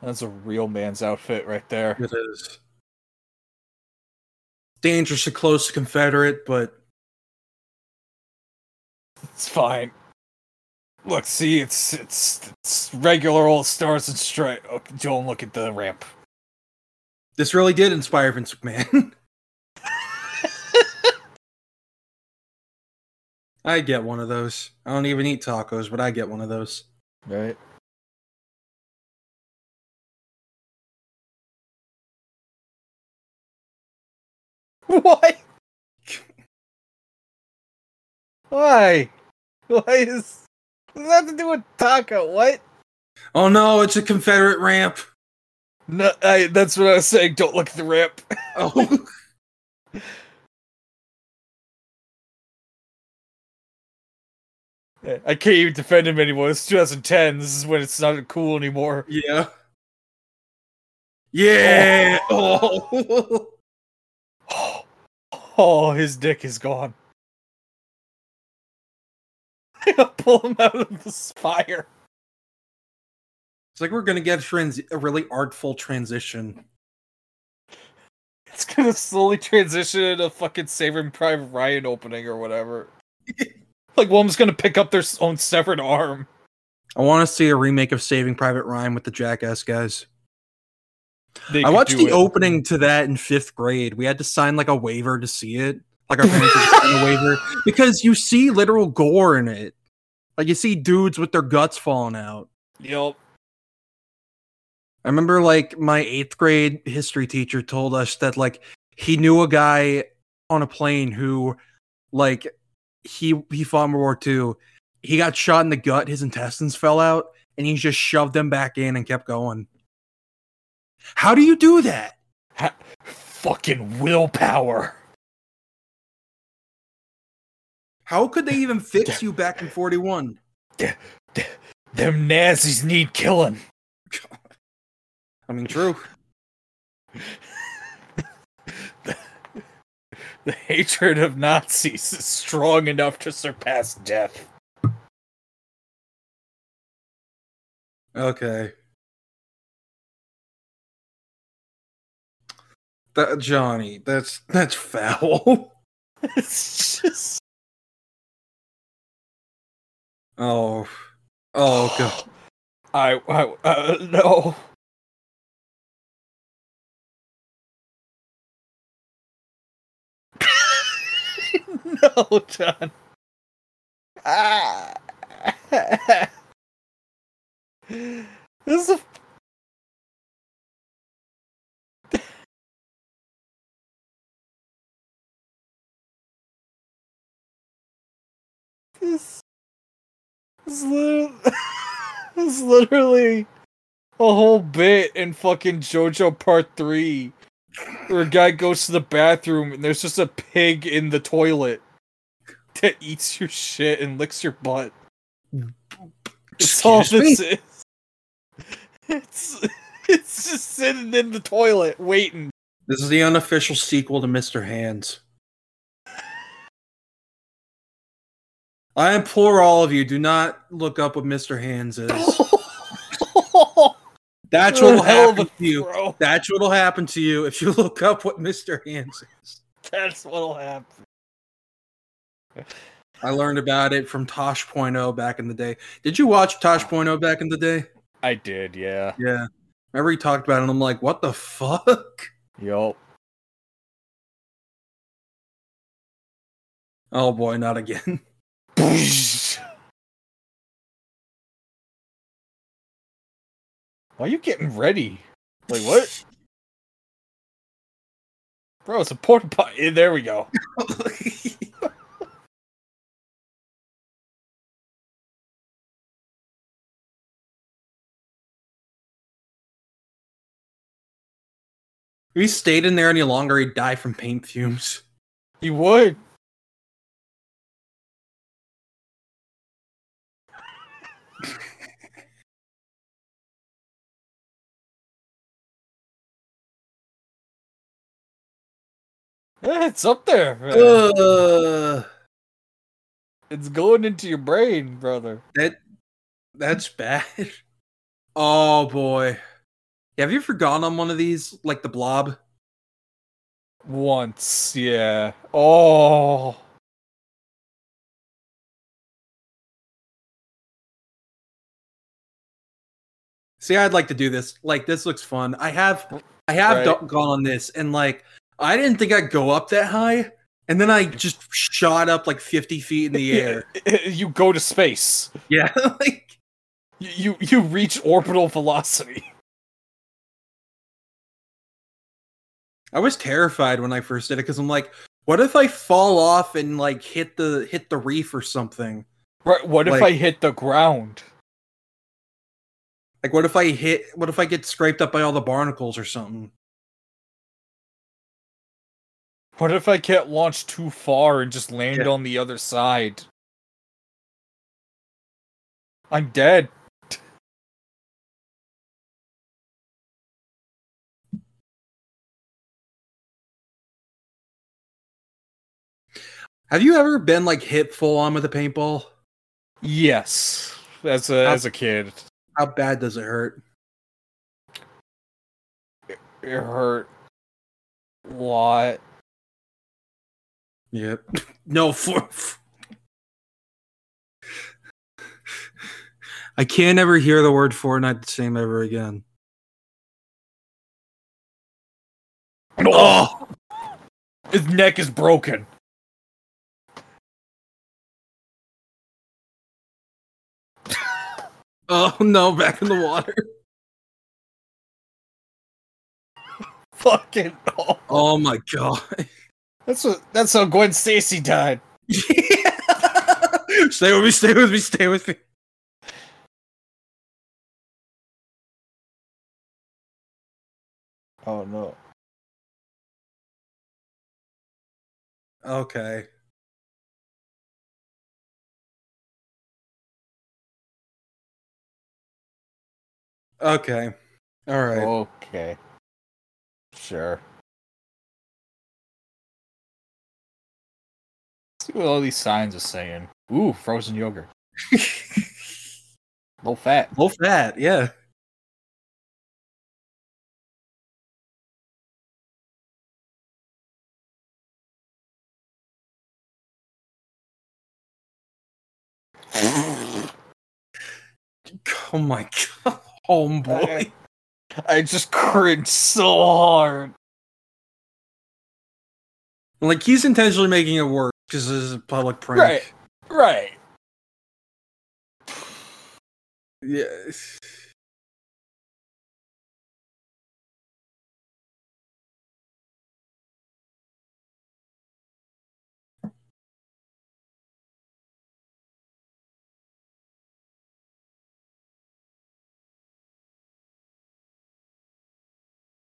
That's a real man's outfit right there. It is dangerously close to Confederate, but It's fine. Look, see, it's it's it's regular old stars and stripes. Oh, don't look at the ramp. this really did inspire Vince McMahon. I get one of those. I don't even eat tacos, but I get one of those. Right. Why? Why? Why is does that have to do with taco? What? Oh no, it's a Confederate ramp. No, I, that's what I was saying. Don't look at the ramp. Oh, I can't even defend him anymore. It's 2010. This is when it's not cool anymore. yeah. Yeah. Oh. Oh, his dick is gone. I pull him out of the spire. It's like we're gonna get a, trans- a really artful transition. It's gonna slowly transition into fucking Saving Private Ryan opening or whatever. Like one's gonna pick up their own severed arm. I want to see a remake of Saving Private Ryan with the Jackass guys. I watched the it. opening to that in fifth grade. We had to sign like a waiver to see it. Like our parents had sign a waiver because you see literal gore in it. Like you see dudes with their guts falling out. Yep. I remember like my eighth grade history teacher told us that like he knew a guy on a plane who like he he fought in World War II. He got shot in the gut, his intestines fell out, and he just shoved them back in and kept going. How do you do that? Fucking willpower. How could they even fix you back in 41? Them Nazis need killing. I mean, true. The hatred of Nazis is strong enough to surpass death. Okay. That Johnny, that's that's foul. It's just. Oh. Oh god. I, I, uh, no. no, John. Ah. This, this, literally, literally a whole bit in fucking JoJo Part 3 where a guy goes to the bathroom and there's just a pig in the toilet that eats your shit and licks your butt. It's all this is. It's it's just sitting in the toilet waiting. This is the unofficial sequel to Mr. Hands. I implore all of you, do not look up what Mr. Hands is. That's What what'll happen to you. throw. That's what'll happen to you if you look up what Mr. Hands is. That's what'll happen. I learned about it from Tosh.0 back in the day. Did you watch Tosh.0 back in the day? I did, yeah. Yeah. Remember he talked about it and I'm like, what the fuck? Yup. Oh boy, not again. Why are you getting ready? Like what? Bro, it's a porta potty. Eh, there we go. if he stayed in there any longer, he'd die from paint fumes. He would. Yeah, it's up there. Uh, It's going into your brain, brother. that that's bad. Oh boy. Have you gone on one of these, like the blob? Once, yeah. Oh. See, I'd like to do this. Like, this looks fun. I have, I have Right. gone on this, and like, I didn't think I'd go up that high, and then I just shot up like fifty feet in the air. You go to space. yeah, like You you, reach orbital velocity. I was terrified when I first did it because I'm like, what if I fall off and like hit the hit the reef or something? Right. What if I hit the ground? Like, what if I hit? What if I get scraped up by all the barnacles or something? What if I get launched too far and just land Yeah. on the other side? I'm dead. Have you ever been like hit full on with a paintball? Yes. As a How- as a kid. How bad does it hurt? It hurt a lot. Yep. No, for I can't ever hear the word Fortnite the same ever again. Oh, his neck is broken. Oh no, back in the water. Fucking. Oh. Oh my god. That's what. That's how Gwen Stacy died. stay with me, stay with me, stay with me. Oh no. Okay. Okay. All right. Okay. Sure. What all these signs are saying. Ooh, frozen yogurt. Low fat. Low fat, yeah. Oh my god, homeboy. I just cringed so hard. Like he's intentionally making it worse because this is a public prank. Right. Right. Yeah.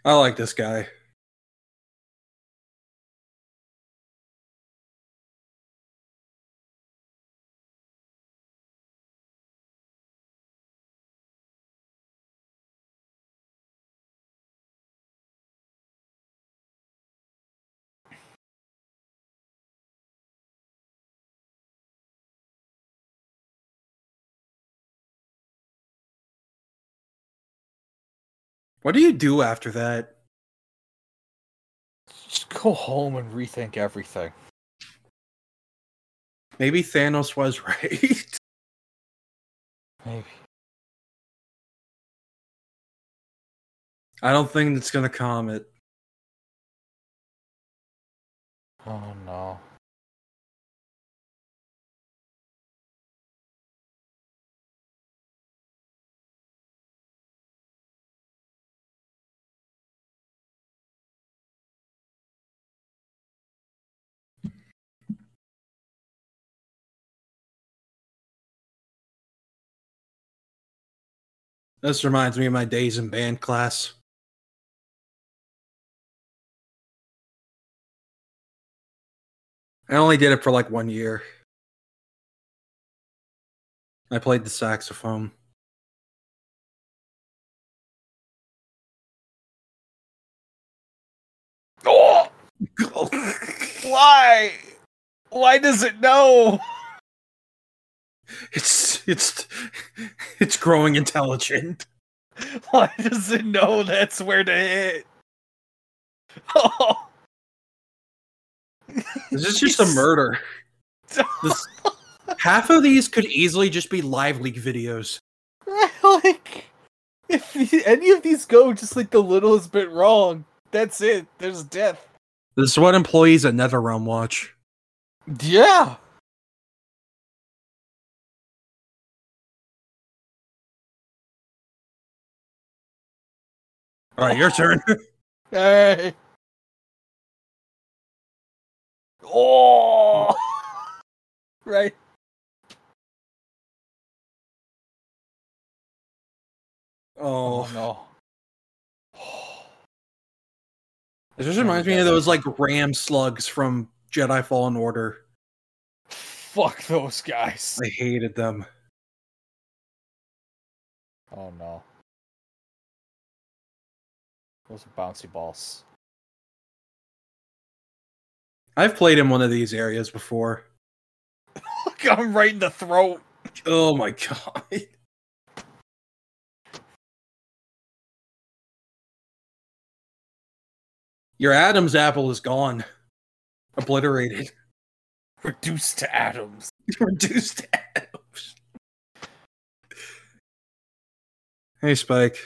I like this guy. What do you do after that? Just go home and rethink everything. Maybe Thanos was right. Maybe. I don't think it's gonna calm it. Oh no. This reminds me of my days in band class. I only did it for like one year. I played the saxophone. Oh! Why? Why does it know? It's it's it's growing intelligent. Why does it know that's where to hit? Oh. Is This is just a murder. This, half of these could easily just be LiveLeak videos. like, if any of these go just like the littlest bit wrong, that's it. There's death. This is what employees at NetherRealm watch. Yeah. All right, your turn. Hey. Oh. right. Oh, oh. no. this just reminds me of those like ram slugs from Jedi Fallen Order. Fuck those guys. I hated them. Oh no. Those are bouncy balls. I've played in one of these areas before. Look, I'm right in the throat. Oh my god. Your Adam's apple is gone. Obliterated. Reduced to atoms. Reduced to atoms. Hey, Spike.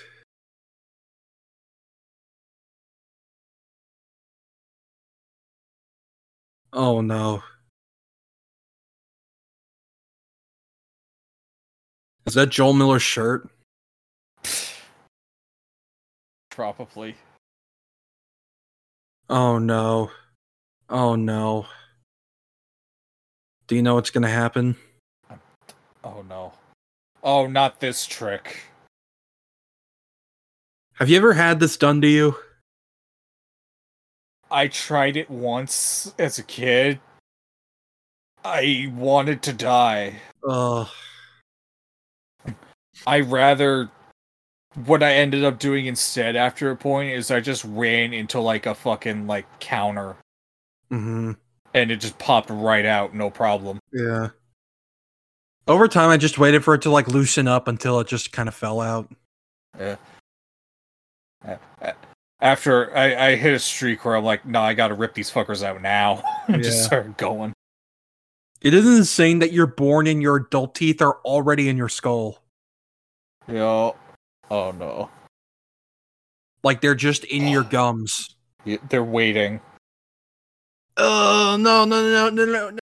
Oh no. Is that Joel Miller's shirt? Probably. Oh no. Oh no. Do you know what's gonna happen? Oh no. Oh, not this trick. Have you ever had this done to you? I tried it once as a kid. I wanted to die. Ugh. I rather what I ended up doing instead after a point is I just ran into like a fucking like counter hmm and it just popped right out, no problem. Yeah. Over time, I just waited for it to like loosen up until it just kind of fell out. A- a- After I, I hit a streak where I'm like, no, I gotta rip these fuckers out now. and just Yeah. started going. It is insane that you're born and your adult teeth are already in your skull. Yo. Oh no. Like they're just in your gums. Y- They're waiting. Oh no no no no no no!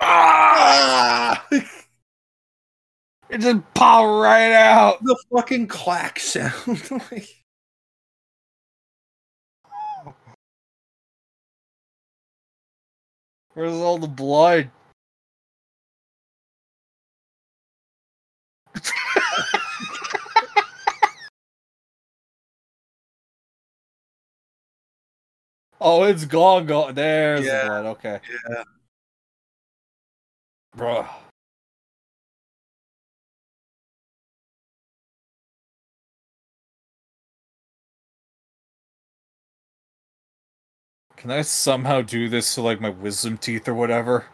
Ah! It just popped right out. The fucking clack sound. like, Where's all the blood? oh, it's gone. Gone. There's Yeah. the blood. Okay. Yeah. Bruh. Can I somehow do this to like my wisdom teeth or whatever?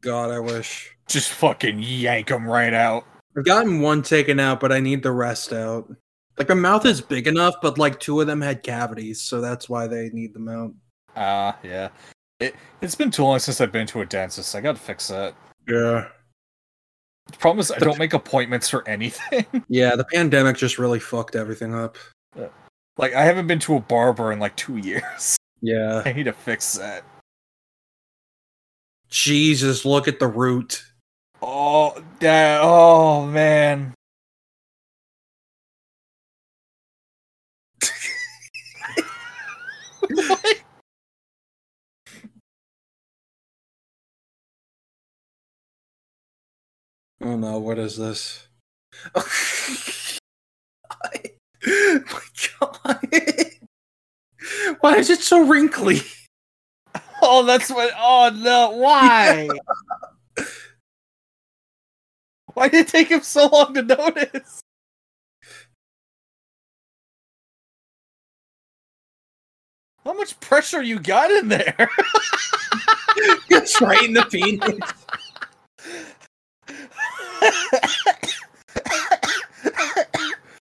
God, I wish. Just fucking yank them right out. I've gotten one taken out, but I need the rest out. Like my mouth is big enough, but like two of them had cavities, so that's why they need them out. Ah, yeah. It, it's been too long since I've been to a dentist. I gotta fix that. Yeah. The problem is I don't make appointments for anything. Yeah, the pandemic just really fucked everything up. like I haven't been to a barber in like two years. Yeah. I need to fix that. Jesus, look at the root. Oh, that. Oh man. What? Oh no, what is this? Oh, my god. Why is it so wrinkly? Oh, that's what. Oh no! Why? Why did it take him so long to notice? How much pressure you got in there? it's right in the penis.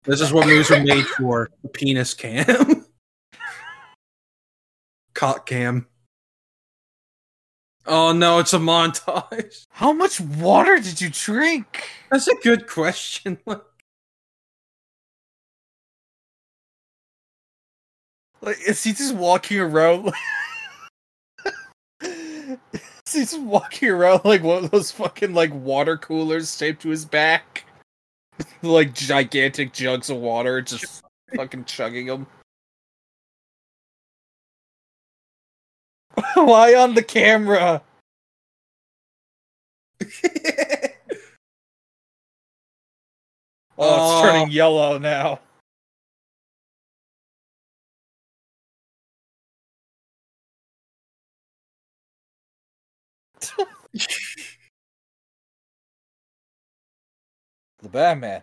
This is what movies are made for. The penis cam. Cock cam. Oh no, it's a montage. How much water did you drink? That's a good question. Like, is he just walking around? Like... is he just walking around like one of those fucking like water coolers taped to his back? like gigantic jugs of water, just fucking chugging them. Why on the camera? Oh, it's turning yellow now. The Batman.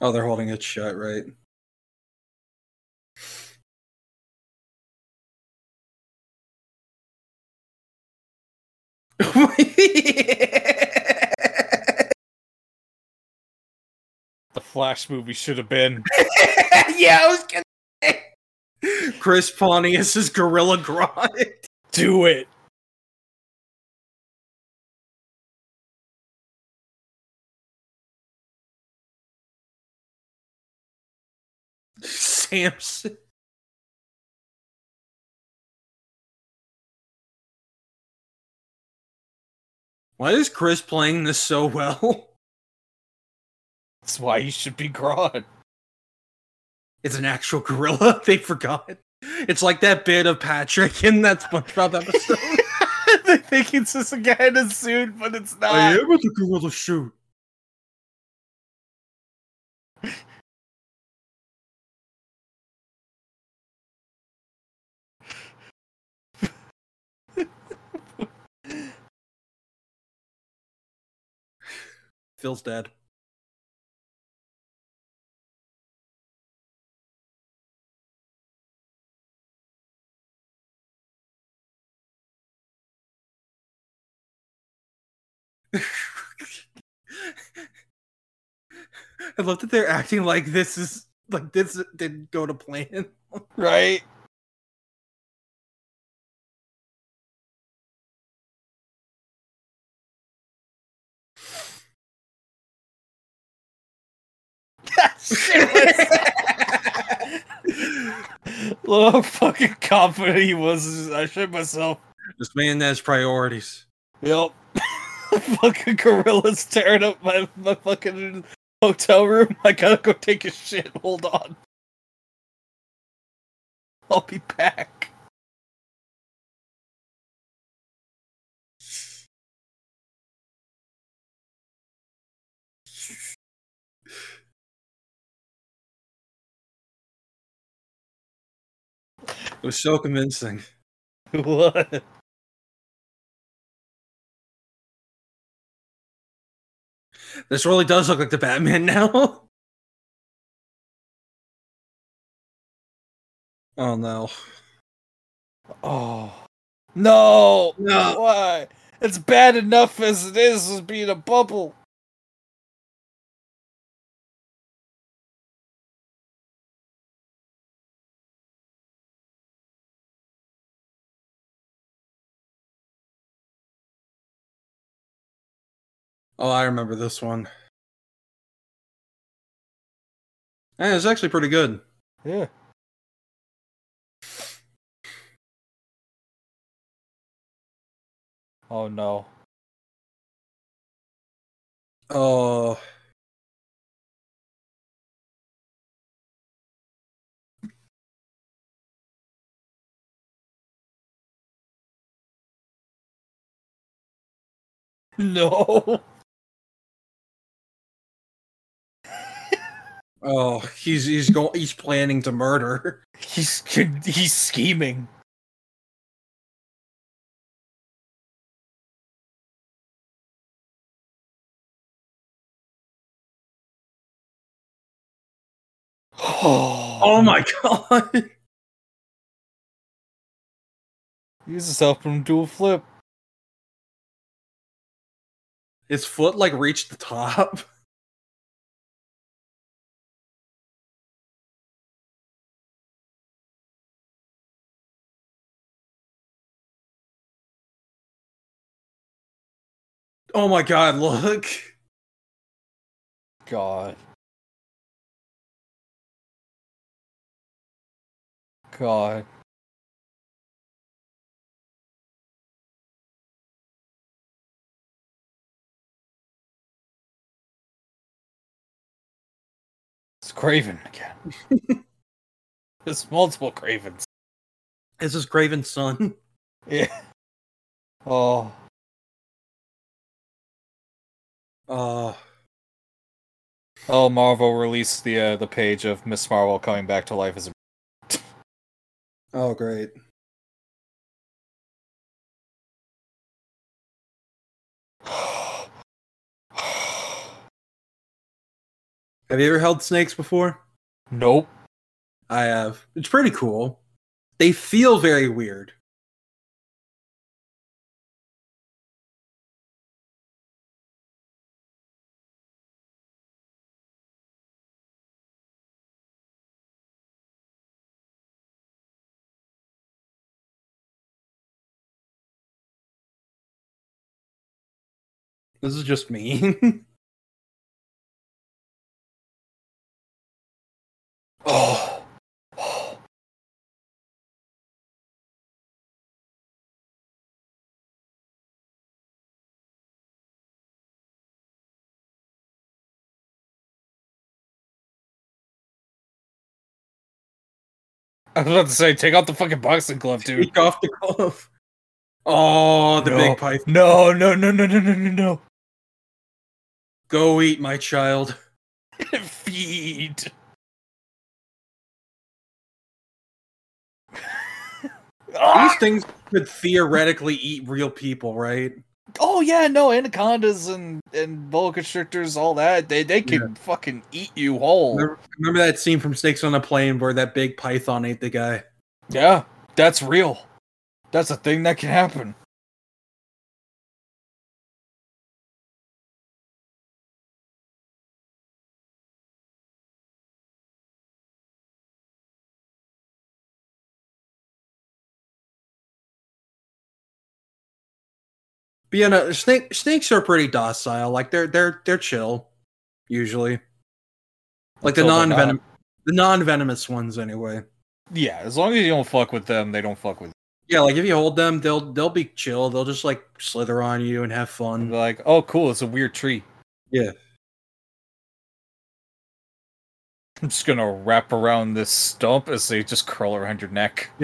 Oh, they're holding it shut, right? The Flash movie should have been. yeah, I was gonna say. Chris Pontius is Gorilla Grodd. Do it. Samson. Why is Chris playing this so well? That's why he should be Grodd. It's an actual gorilla. They forgot. It's like that bit of Patrick in that SpongeBob episode. they think it's just a guy in a suit, but it's not. I am the gorilla shoot. Phil's dead. I love that they're acting like this is like this didn't go to plan. Right? Look how fucking confident he was. I shit myself. this man has priorities. Yep. fucking gorillas tearing up my, my fucking hotel room. I gotta go take a shit. Hold on. I'll be back. It was so convincing. what? This really does look like the Batman now. oh no. Oh. No! No. Why? It's bad enough as it is as being a bubble. Oh, I remember this one. Yeah, it's actually pretty good. Yeah. Oh no. Oh. No. Oh, he's he's going he's planning to murder. He's he's scheming. Oh, Oh my god. Use yourself from dual flip. His foot like reached the top. Oh my god, look. God. God. It's Craven again. There's multiple Cravens. Is this is Craven's son. Yeah. Oh. Uh Oh, Marvel released the uh, the page of Miss Marvel coming back to life as a oh great. Have you ever held snakes before? Nope. I have. It's pretty cool. They feel very weird. This is just me. Oh. I was about to say, take out the fucking boxing glove, dude. Take off the glove. Oh, the No. big pipe. No, no, no, no, no, no, no, no. Go eat, my child. Feed. These things could theoretically eat real people, right? Oh yeah, no, anacondas and and boa constrictors, all that. They they can fucking eat you whole. Remember, remember that scene from Snakes on a Plane where that big python ate the guy? Yeah, that's real. That's a thing that can happen. But yeah, no, snake snakes are pretty docile. Like they're they're they're chill, usually. Like the Until they're non venom, the non venomous ones, anyway. Yeah, as long as you don't fuck with them, they don't fuck with Yeah, like if you hold them, they'll they'll be chill. They'll just like slither on you and have fun. They're like, oh, cool, it's a weird tree. Yeah. I'm just gonna wrap around this stump as they just curl around your neck.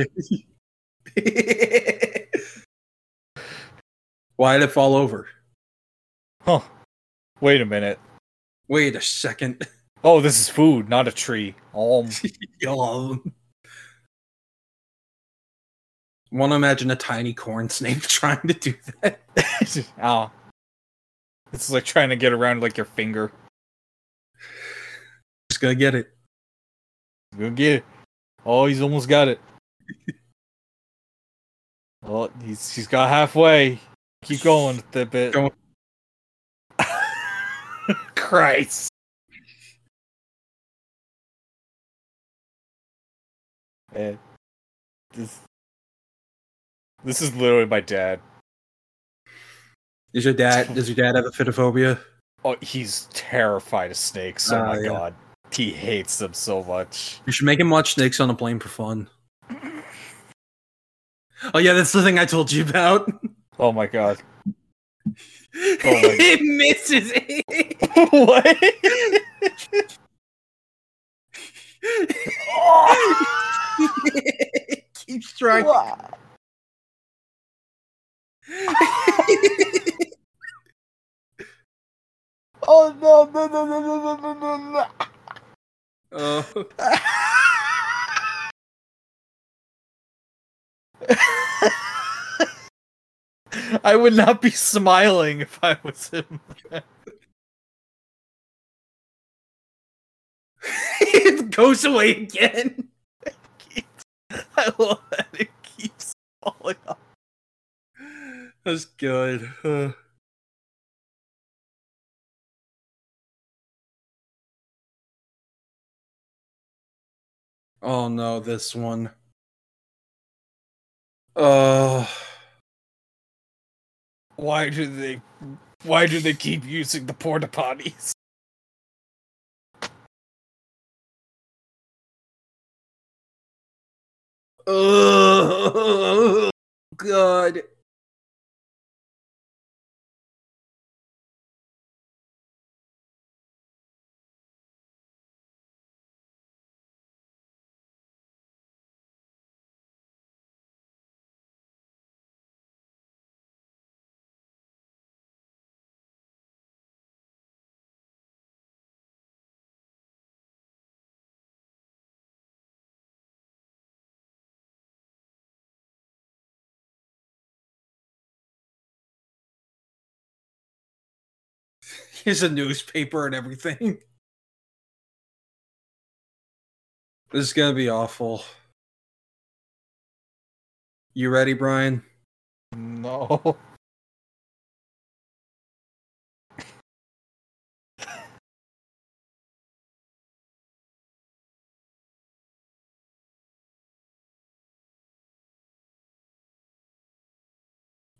Why did it fall over? Huh. Wait a minute. Wait a second. Oh, this is food, not a tree. Um, Yum. Want to imagine a tiny corn snake trying to do that? ah. It's like trying to get around like your finger. Just gonna get it. Go get it. Oh, he's almost got it. Oh, he's he's got halfway. Keep going with that bit. Go- Christ. Man, this this is literally my dad. Is your dad? Does your dad have a fitophobia? Oh, he's terrified of snakes. Oh Ah, my yeah. god, he hates them so much. You should make him watch Snakes on a Plane for fun. Oh yeah, that's the thing I told you about. Oh my god. Oh my- it misses it. what? Keeps trying. Oh no no no no no no no no! Oh. I would not be smiling if I was him. it goes away again. I love that it keeps falling off. That's good. Oh no, this one. Uh, Why do they? Why do they keep using the porta potties? oh, God. Here's a newspaper and everything. This is gonna be awful. You ready, Brian? No.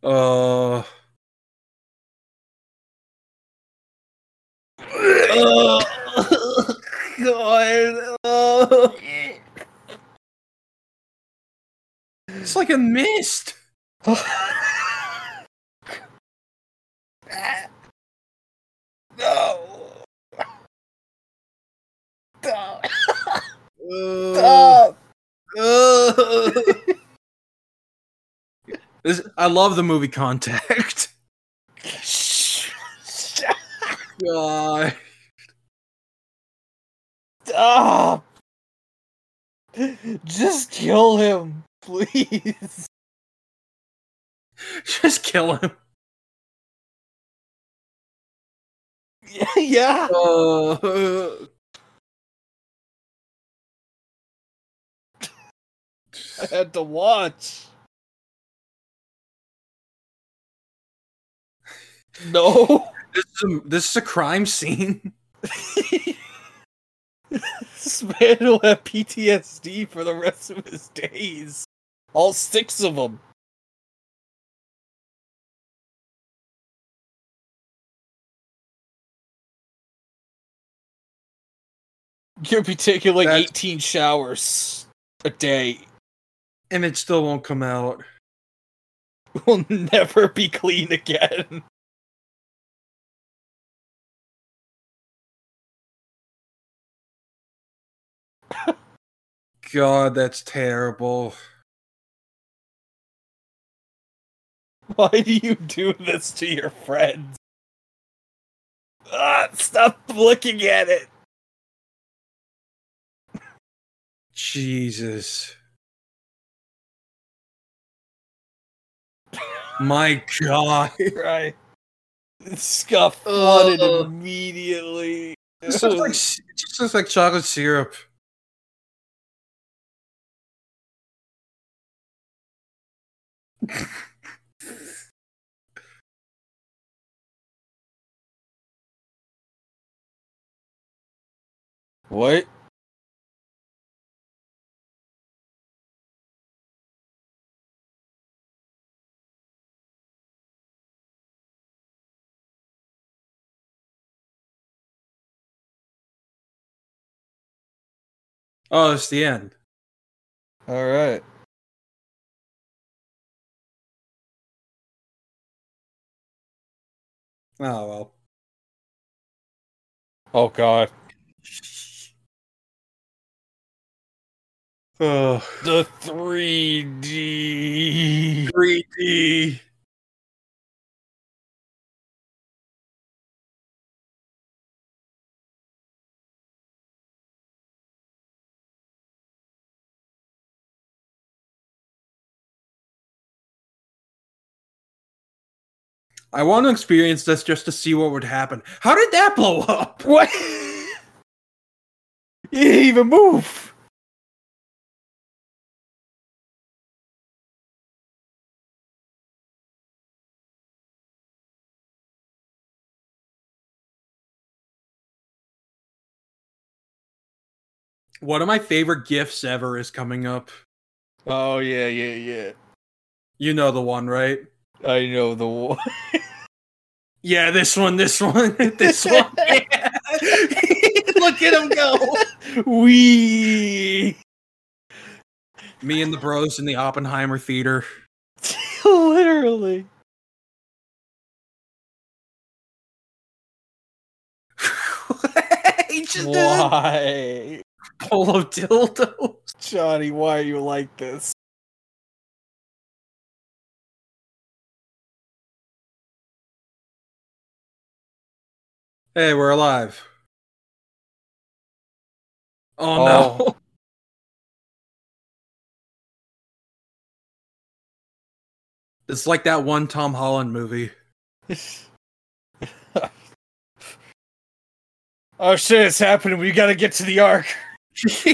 Uh. Oh, God. Oh. It's like a mist. no. Stop. This, I love the movie Contact. God. Stop. Just kill him, please. Just kill him. Yeah, yeah. Uh, I had to watch. No. this, is a, this is a crime scene. this man will have PTSD for the rest of his days. All six of them. You'll be taking like That's- 18 showers a day. And it still won't come out. Will never be clean again. God, that's terrible. Why do you do this to your friends? Ah, stop looking at it. Jesus. My God. Right. This got flooded Ugh. immediately. This looks like, it just looks like chocolate syrup. What? Oh, it's the end. All right. Oh, well. Oh god. Oh, The 3D. 3D. I want to experience this just to see what would happen. How did that blow up? What? you didn't even move. One of my favorite gifts ever is coming up. Oh yeah, yeah, yeah. You know the one, right? I know the one. Yeah, this one, this one, this one. Yeah. Look at him go. We Me and the bros in the Oppenheimer theater. literally. he just did a Why, polo dildo. Johnny? Why are you like this? Hey, we're alive. Oh, oh. no. Oh. It's like that one Tom Holland movie. oh shit! It's happening. We gotta get to the ark.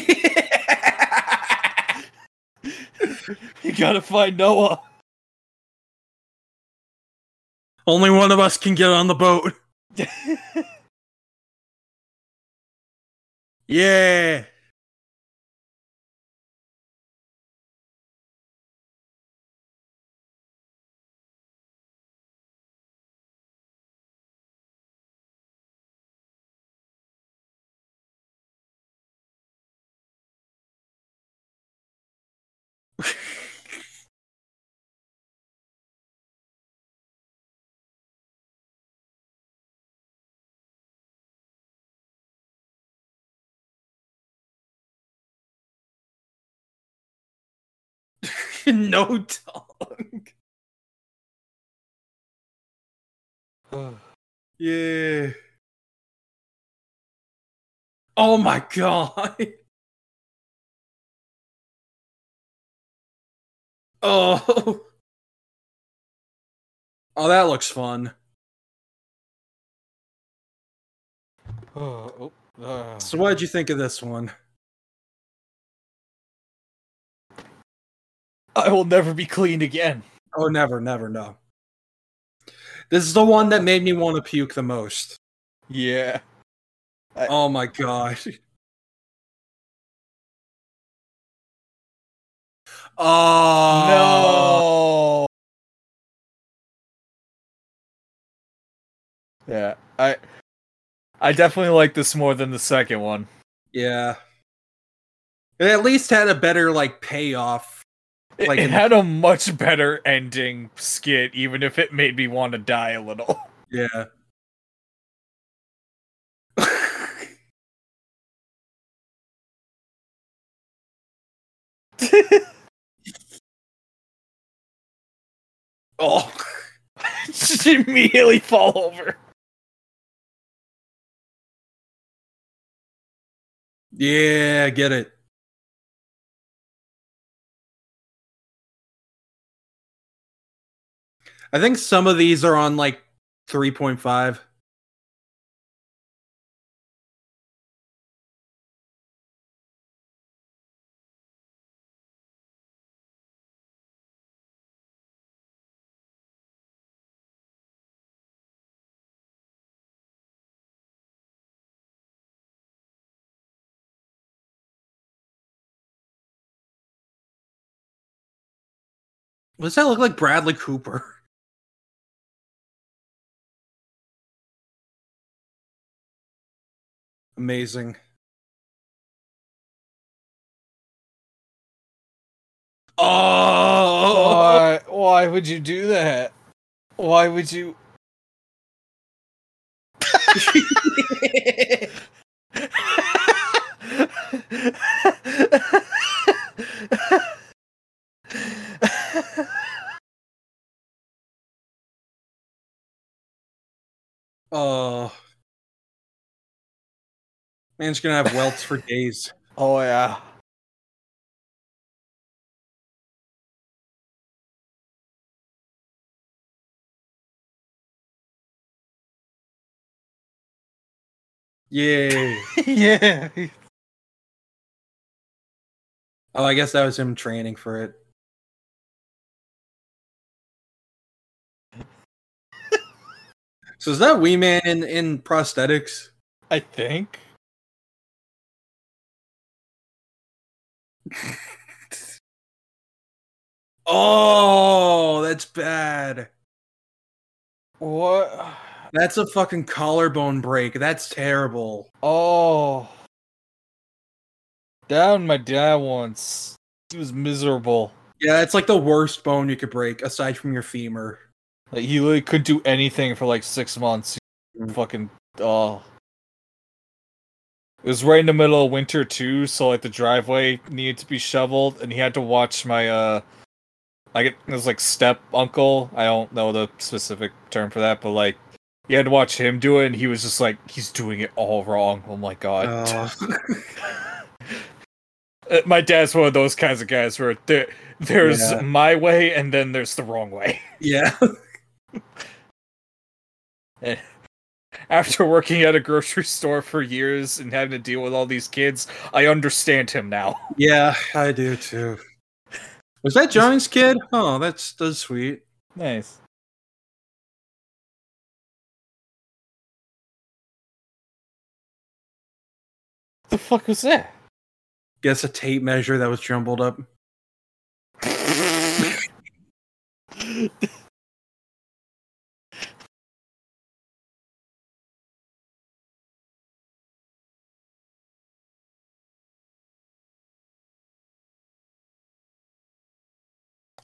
You gotta find Noah. Only one of us can get on the boat. Yeah. no tongue. Yeah. Oh my god. Oh. Oh, that looks fun. oh, uh. So, what did you think of this one? I will never be clean again. Oh, never, never, no. This is the one that made me want to puke the most. Yeah. Oh my god. Oh No. Yeah, I I definitely like this more than the second one. Yeah. It at least had a better like payoff. It, Like it had a much better ending skit, even if it made me want to die a little. Yeah. oh. Just immediately fall over. Yeah, I get it. I think some of these are on like 3.5. Does that look like Bradley Cooper? Amazing. Oh! Why? Why would you do that? Why would you? Oh. Man's gonna have welts for days. oh yeah. Yay. yeah. Oh, I guess that was him training for it. so is that Wee Man in, in prosthetics? I think. Oh, that's bad. What? That's a fucking collarbone break. That's terrible. Oh. Down my dad once. He was miserable. Yeah, it's like the worst bone you could break aside from your femur. Like he literally couldn't do anything for like six months. Mm. Fucking oh. It was right in the middle of winter too, so like the driveway needed to be shoveled, and he had to watch my uh, like it was like step uncle. I don't know the specific term for that, but like he had to watch him do it, and he was just like he's doing it all wrong. Oh my god. Oh. Uh, my dad's one of those kinds of guys where there, there's Yeah. my way and then there's the wrong way. yeah. After working at a grocery store for years and having to deal with all these kids, I understand him now. Yeah, I do too. Was that Johnny's kid? Oh, that's that's sweet. Nice. The fuck was that? Guess a tape measure that was jumbled up.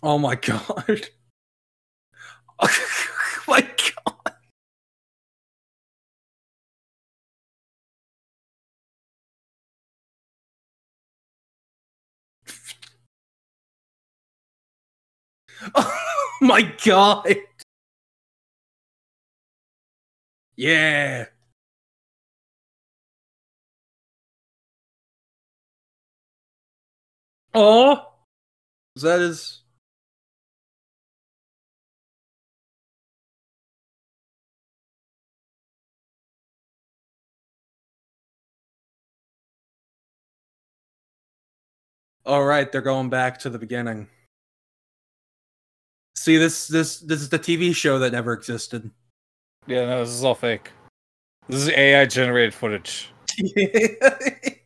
Oh my god. oh my god. Oh my god. Yeah. Oh. Is that his All right, they're going back to the beginning. See this this this is the TV show that never existed. Yeah, no, this is all fake. This is AI generated footage.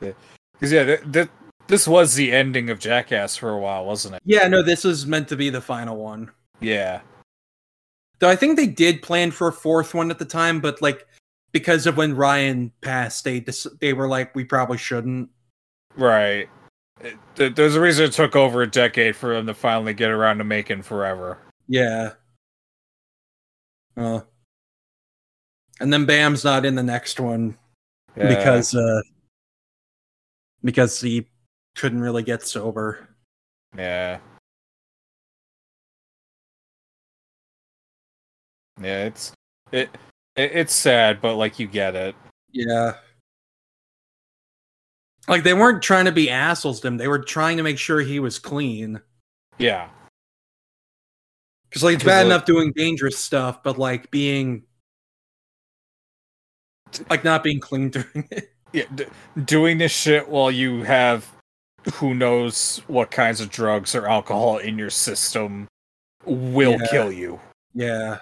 Because yeah, th- th- this was the ending of Jackass for a while, wasn't it? yeah, no, this was meant to be the final one. Yeah. Though I think they did plan for a fourth one at the time, but like because of when Ryan passed, they dis- they were like, we probably shouldn't. Right. It- there's a reason it took over a decade for them to finally get around to making Forever. Yeah. Uh, and then Bam's not in the next one Yeah. because uh because he couldn't really get sober. Yeah. Yeah, it's it, it it's sad, but like you get it. Yeah. Like they weren't trying to be assholes to him. They were trying to make sure he was clean. Yeah. Because like it's 'Cause, bad like- enough doing dangerous stuff, but like being like not being clean during it. Yeah, d- doing this shit while you have who knows what kinds of drugs or alcohol in your system will Yeah. kill you. Yeah.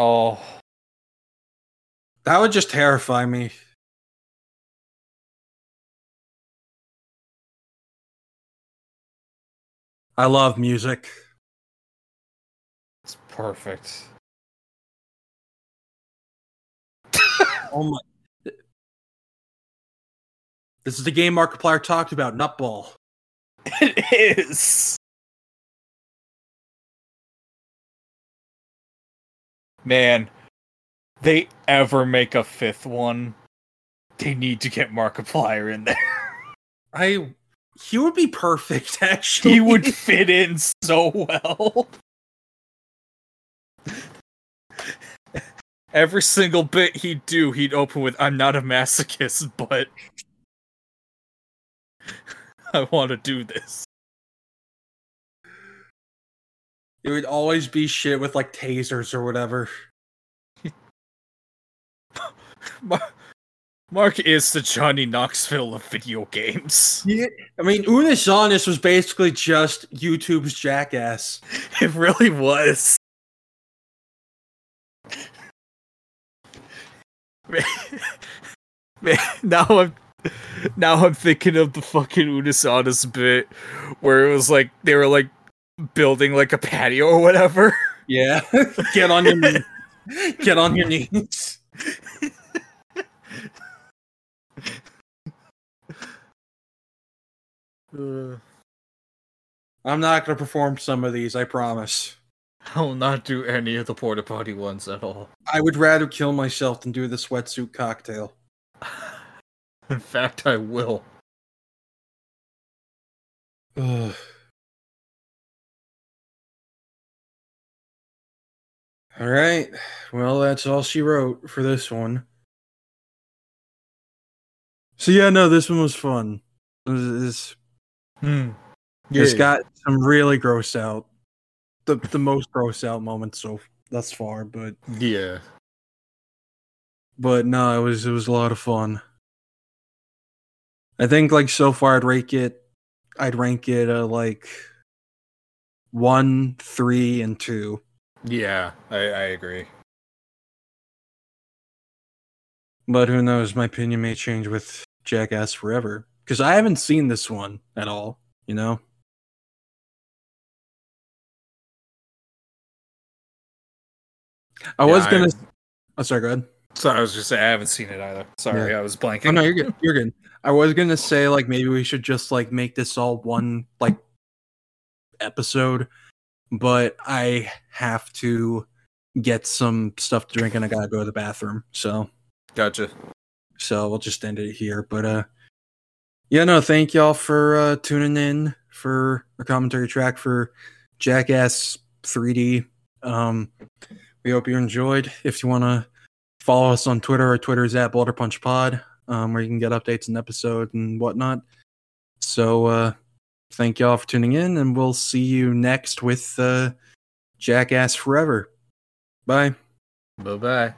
Oh, That would just terrify me. I love music. it's perfect. Oh my. This is the game Markiplier talked about, Nutball. It is. Man, they ever make a fifth one, they need to get Markiplier in there. I he would be perfect actually. he would fit in so well. Every single bit he'd do, he'd open with, I'm not a masochist, but I want to do this. It would always be shit with like tasers or whatever. Mark is the Johnny Knoxville of video games. Yeah, I mean, Unus Annus was basically just YouTube's jackass. It really was. Man, man, now I'm now I'm thinking of the fucking Unus Annus bit where it was like they were like building like a patio or whatever. Yeah, get on your get on your knees. Uh. I'm not gonna perform some of these. I promise. I will not do any of the porta potty ones at all. I would rather kill myself than do the sweatsuit cocktail. In fact, I will. Ugh. All right. Well, that's all she wrote for this one. So yeah, no, this one was fun. This, Hmm. it's got some really gross out, the the most gross out moments so thus far. But yeah. but no, it was it was a lot of fun. I think like so far I'd rank it I'd rank it uh, like one, three, and two. Yeah, I, I agree. But who knows? My opinion may change with Jackass Forever because I haven't seen this one at all. You know. I Yeah, was gonna. Oh, sorry. Go ahead. So I was just saying I haven't seen it either. Sorry, I was blanking. Oh no, you're good. You're good. I was gonna say like maybe we should just like make this all one like episode, but I have to get some stuff to drink and I gotta go to the bathroom. So Gotcha. so we'll just end it here. But uh yeah, no, thank y'all for uh tuning in for a commentary track for Jackass 3D. Um we hope you enjoyed. If you wanna follow us on Twitter, our Twitter is at Boulder Punch Pod, um, where you can get updates and episode and whatnot. So uh thank y'all for tuning in and we'll see you next with uh Jackass Forever. Bye. Bye bye.